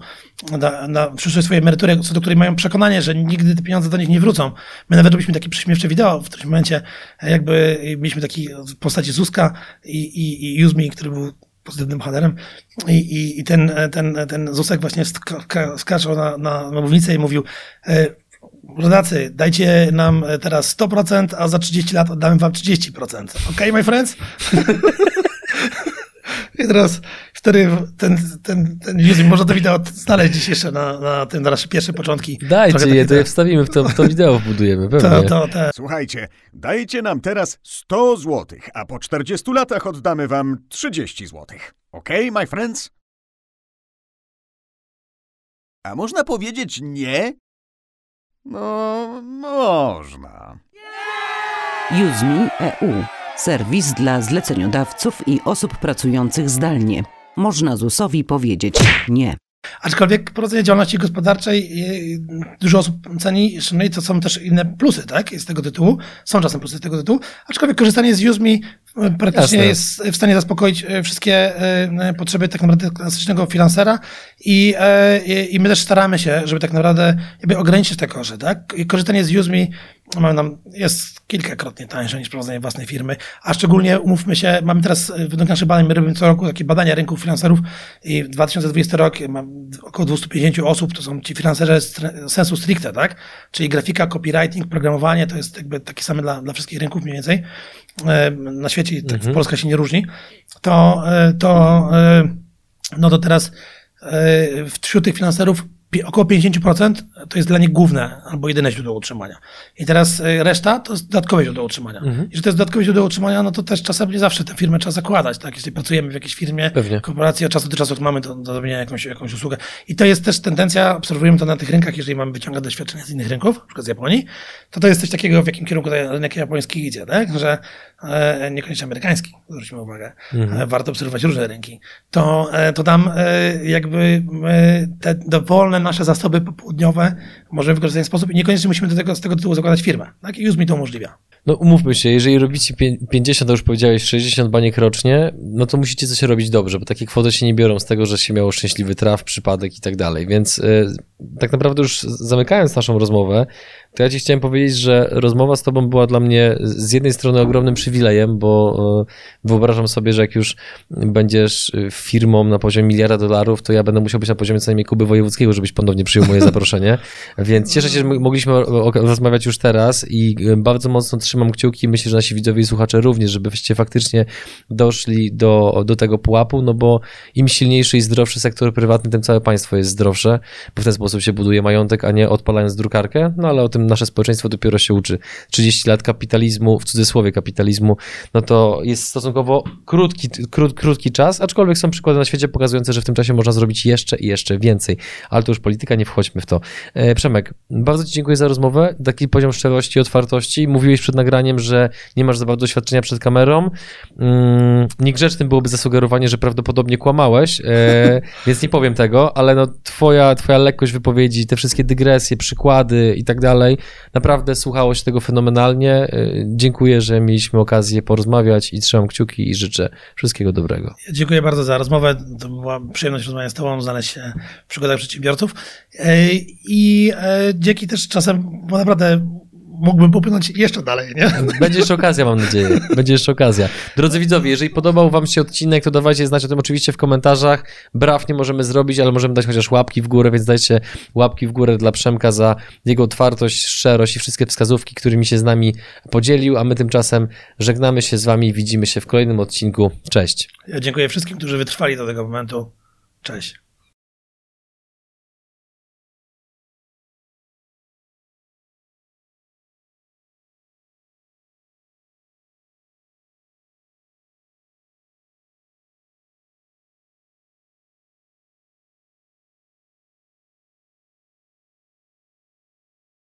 na, na przyszłość swojej emerytury, co do której mają przekonanie, że nigdy te pieniądze do nich nie wrócą, wrócą. My nawet robiliśmy takie prześmiewcze wideo w którymś momencie, jakby mieliśmy taki w postaci Zuzka i, i, i Me, który był pozytywnym bohaterem i, i, i ten, ten, ten Zusek właśnie ska, skaczał na, na, mównicę i mówił e, rodacy, dajcie nam teraz 100%, a za 30 lat oddamy wam 30%. Ok, my friends? [LAUGHS] I teraz wtedy ten, ten, ten music, można to wideo znaleźć dziś jeszcze na, na tym, na nasze pierwsze początki. Dajcie je, to je wstawimy w to, w to wideo, wbudujemy, [LAUGHS] pewnie. To, to, to. Słuchajcie, dajcie nam teraz 100 złotych, a po 40 latach oddamy wam 30 złotych. Ok, my friends? A można powiedzieć nie? No, można. UseMe EU. Serwis dla zleceniodawców i osób pracujących zdalnie. Można ZUS-owi powiedzieć nie. Aczkolwiek prowadzenie działalności gospodarczej dużo osób ceni, szanuje, to są też inne plusy, tak? Z tego tytułu. Są czasem plusy z tego tytułu. Aczkolwiek korzystanie z UseMe e, praktycznie Jasne. jest w stanie zaspokoić e, wszystkie e, potrzeby tak naprawdę klasycznego finansera i, i my też staramy się, żeby tak naprawdę jakby ograniczyć te koszty, tak? I korzystanie z UseMe mamy nam, jest kilkakrotnie tańsze niż prowadzenie własnej firmy, a szczególnie umówmy się, mamy teraz według naszych badań, my robimy co roku takie badania rynków finanserów i 2020 rok mam około 250 osób, to są ci finanserzy sensu stricte, tak? Czyli grafika, copywriting, programowanie, to jest jakby takie same dla, dla wszystkich rynków mniej więcej e, na świecie, tak mhm. Polska się nie różni, to, e, to e, no to teraz wśród tych finanserów około 50% to jest dla nich główne albo jedyne źródło utrzymania. I teraz y, reszta to jest dodatkowe źródło utrzymania. Mhm. Jeżeli to jest dodatkowe źródło utrzymania, no to też czasem nie zawsze tę firmę trzeba zakładać. Tak? Jeśli pracujemy w jakiejś firmie, Pewnie. korporacji, od czasu do czasu mamy do, do zrobienia jakąś, jakąś usługę. I to jest też tendencja, obserwujemy to na tych rynkach, jeżeli mamy wyciągać doświadczenia z innych rynków, na przykład z Japonii, to to jest coś takiego, w jakim kierunku ten rynek japoński idzie, tak? że e, niekoniecznie amerykański, zwróćmy uwagę, mhm. warto obserwować różne rynki. To, e, to tam e, jakby e, te dowolne nasze zasoby popołudniowe możemy wykorzystać w ten sposób i niekoniecznie musimy do tego, z tego tytułu zakładać firmę. Tak? I już mi to umożliwia. No umówmy się, jeżeli robicie 50, to już powiedziałeś 60 baniek rocznie, no to musicie coś robić dobrze, bo takie kwoty się nie biorą z tego, że się miało szczęśliwy traf, przypadek i tak dalej. Więc tak naprawdę już zamykając naszą rozmowę, to ja ci chciałem powiedzieć, że rozmowa z tobą była dla mnie z jednej strony ogromnym przywilejem, bo e, wyobrażam sobie, że jak już będziesz firmą na poziomie miliarda dolarów, to ja będę musiał być na poziomie co najmniej Kuby Wojewódzkiego, żebyś ponownie przyjął moje zaproszenie. [LAUGHS] Więc cieszę się, że mogliśmy rozmawiać już teraz i e, bardzo mocno trzymam kciuki. Myślę, że nasi widzowie i słuchacze również, żebyście faktycznie doszli do, do tego pułapu, no bo im silniejszy i zdrowszy sektor prywatny, tym całe państwo jest zdrowsze, bo w ten sposób się buduje majątek, a nie odpalając drukarkę. No ale o tym nasze społeczeństwo dopiero się uczy. 30 lat kapitalizmu, w cudzysłowie kapitalizmu, no to jest stosunkowo krótki, krót, krótki czas, aczkolwiek są przykłady na świecie pokazujące, że w tym czasie można zrobić jeszcze i jeszcze więcej. Ale to już polityka, nie wchodźmy w to. E, Przemek, bardzo Ci dziękuję za rozmowę, taki poziom szczerości i otwartości. Mówiłeś przed nagraniem, że nie masz za bardzo doświadczenia przed kamerą. Mm, niegrzecznym byłoby zasugerowanie, że prawdopodobnie kłamałeś, e, [LAUGHS] więc nie powiem tego, ale no twoja, twoja lekkość wypowiedzi, te wszystkie dygresje, przykłady i tak dalej, Naprawdę słuchało się tego fenomenalnie. Y, dziękuję, że mieliśmy okazję porozmawiać i trzymam kciuki i życzę wszystkiego dobrego. Dziękuję bardzo za rozmowę. To była przyjemność rozmawiać z Tobą, znaleźć się w przygodach przedsiębiorców. Y, I y, dzięki też czasem, bo naprawdę mógłbym popłynąć jeszcze dalej, nie? Będzie jeszcze okazja, mam nadzieję. Będzie jeszcze okazja. Drodzy widzowie, jeżeli podobał wam się odcinek, to dawajcie znać o tym oczywiście w komentarzach. Braw nie możemy zrobić, ale możemy dać chociaż łapki w górę, więc dajcie łapki w górę dla Przemka za jego otwartość, szczerość i wszystkie wskazówki, którymi się z nami podzielił, a my tymczasem żegnamy się z wami i widzimy się w kolejnym odcinku. Cześć. Ja dziękuję wszystkim, którzy wytrwali do tego momentu. Cześć.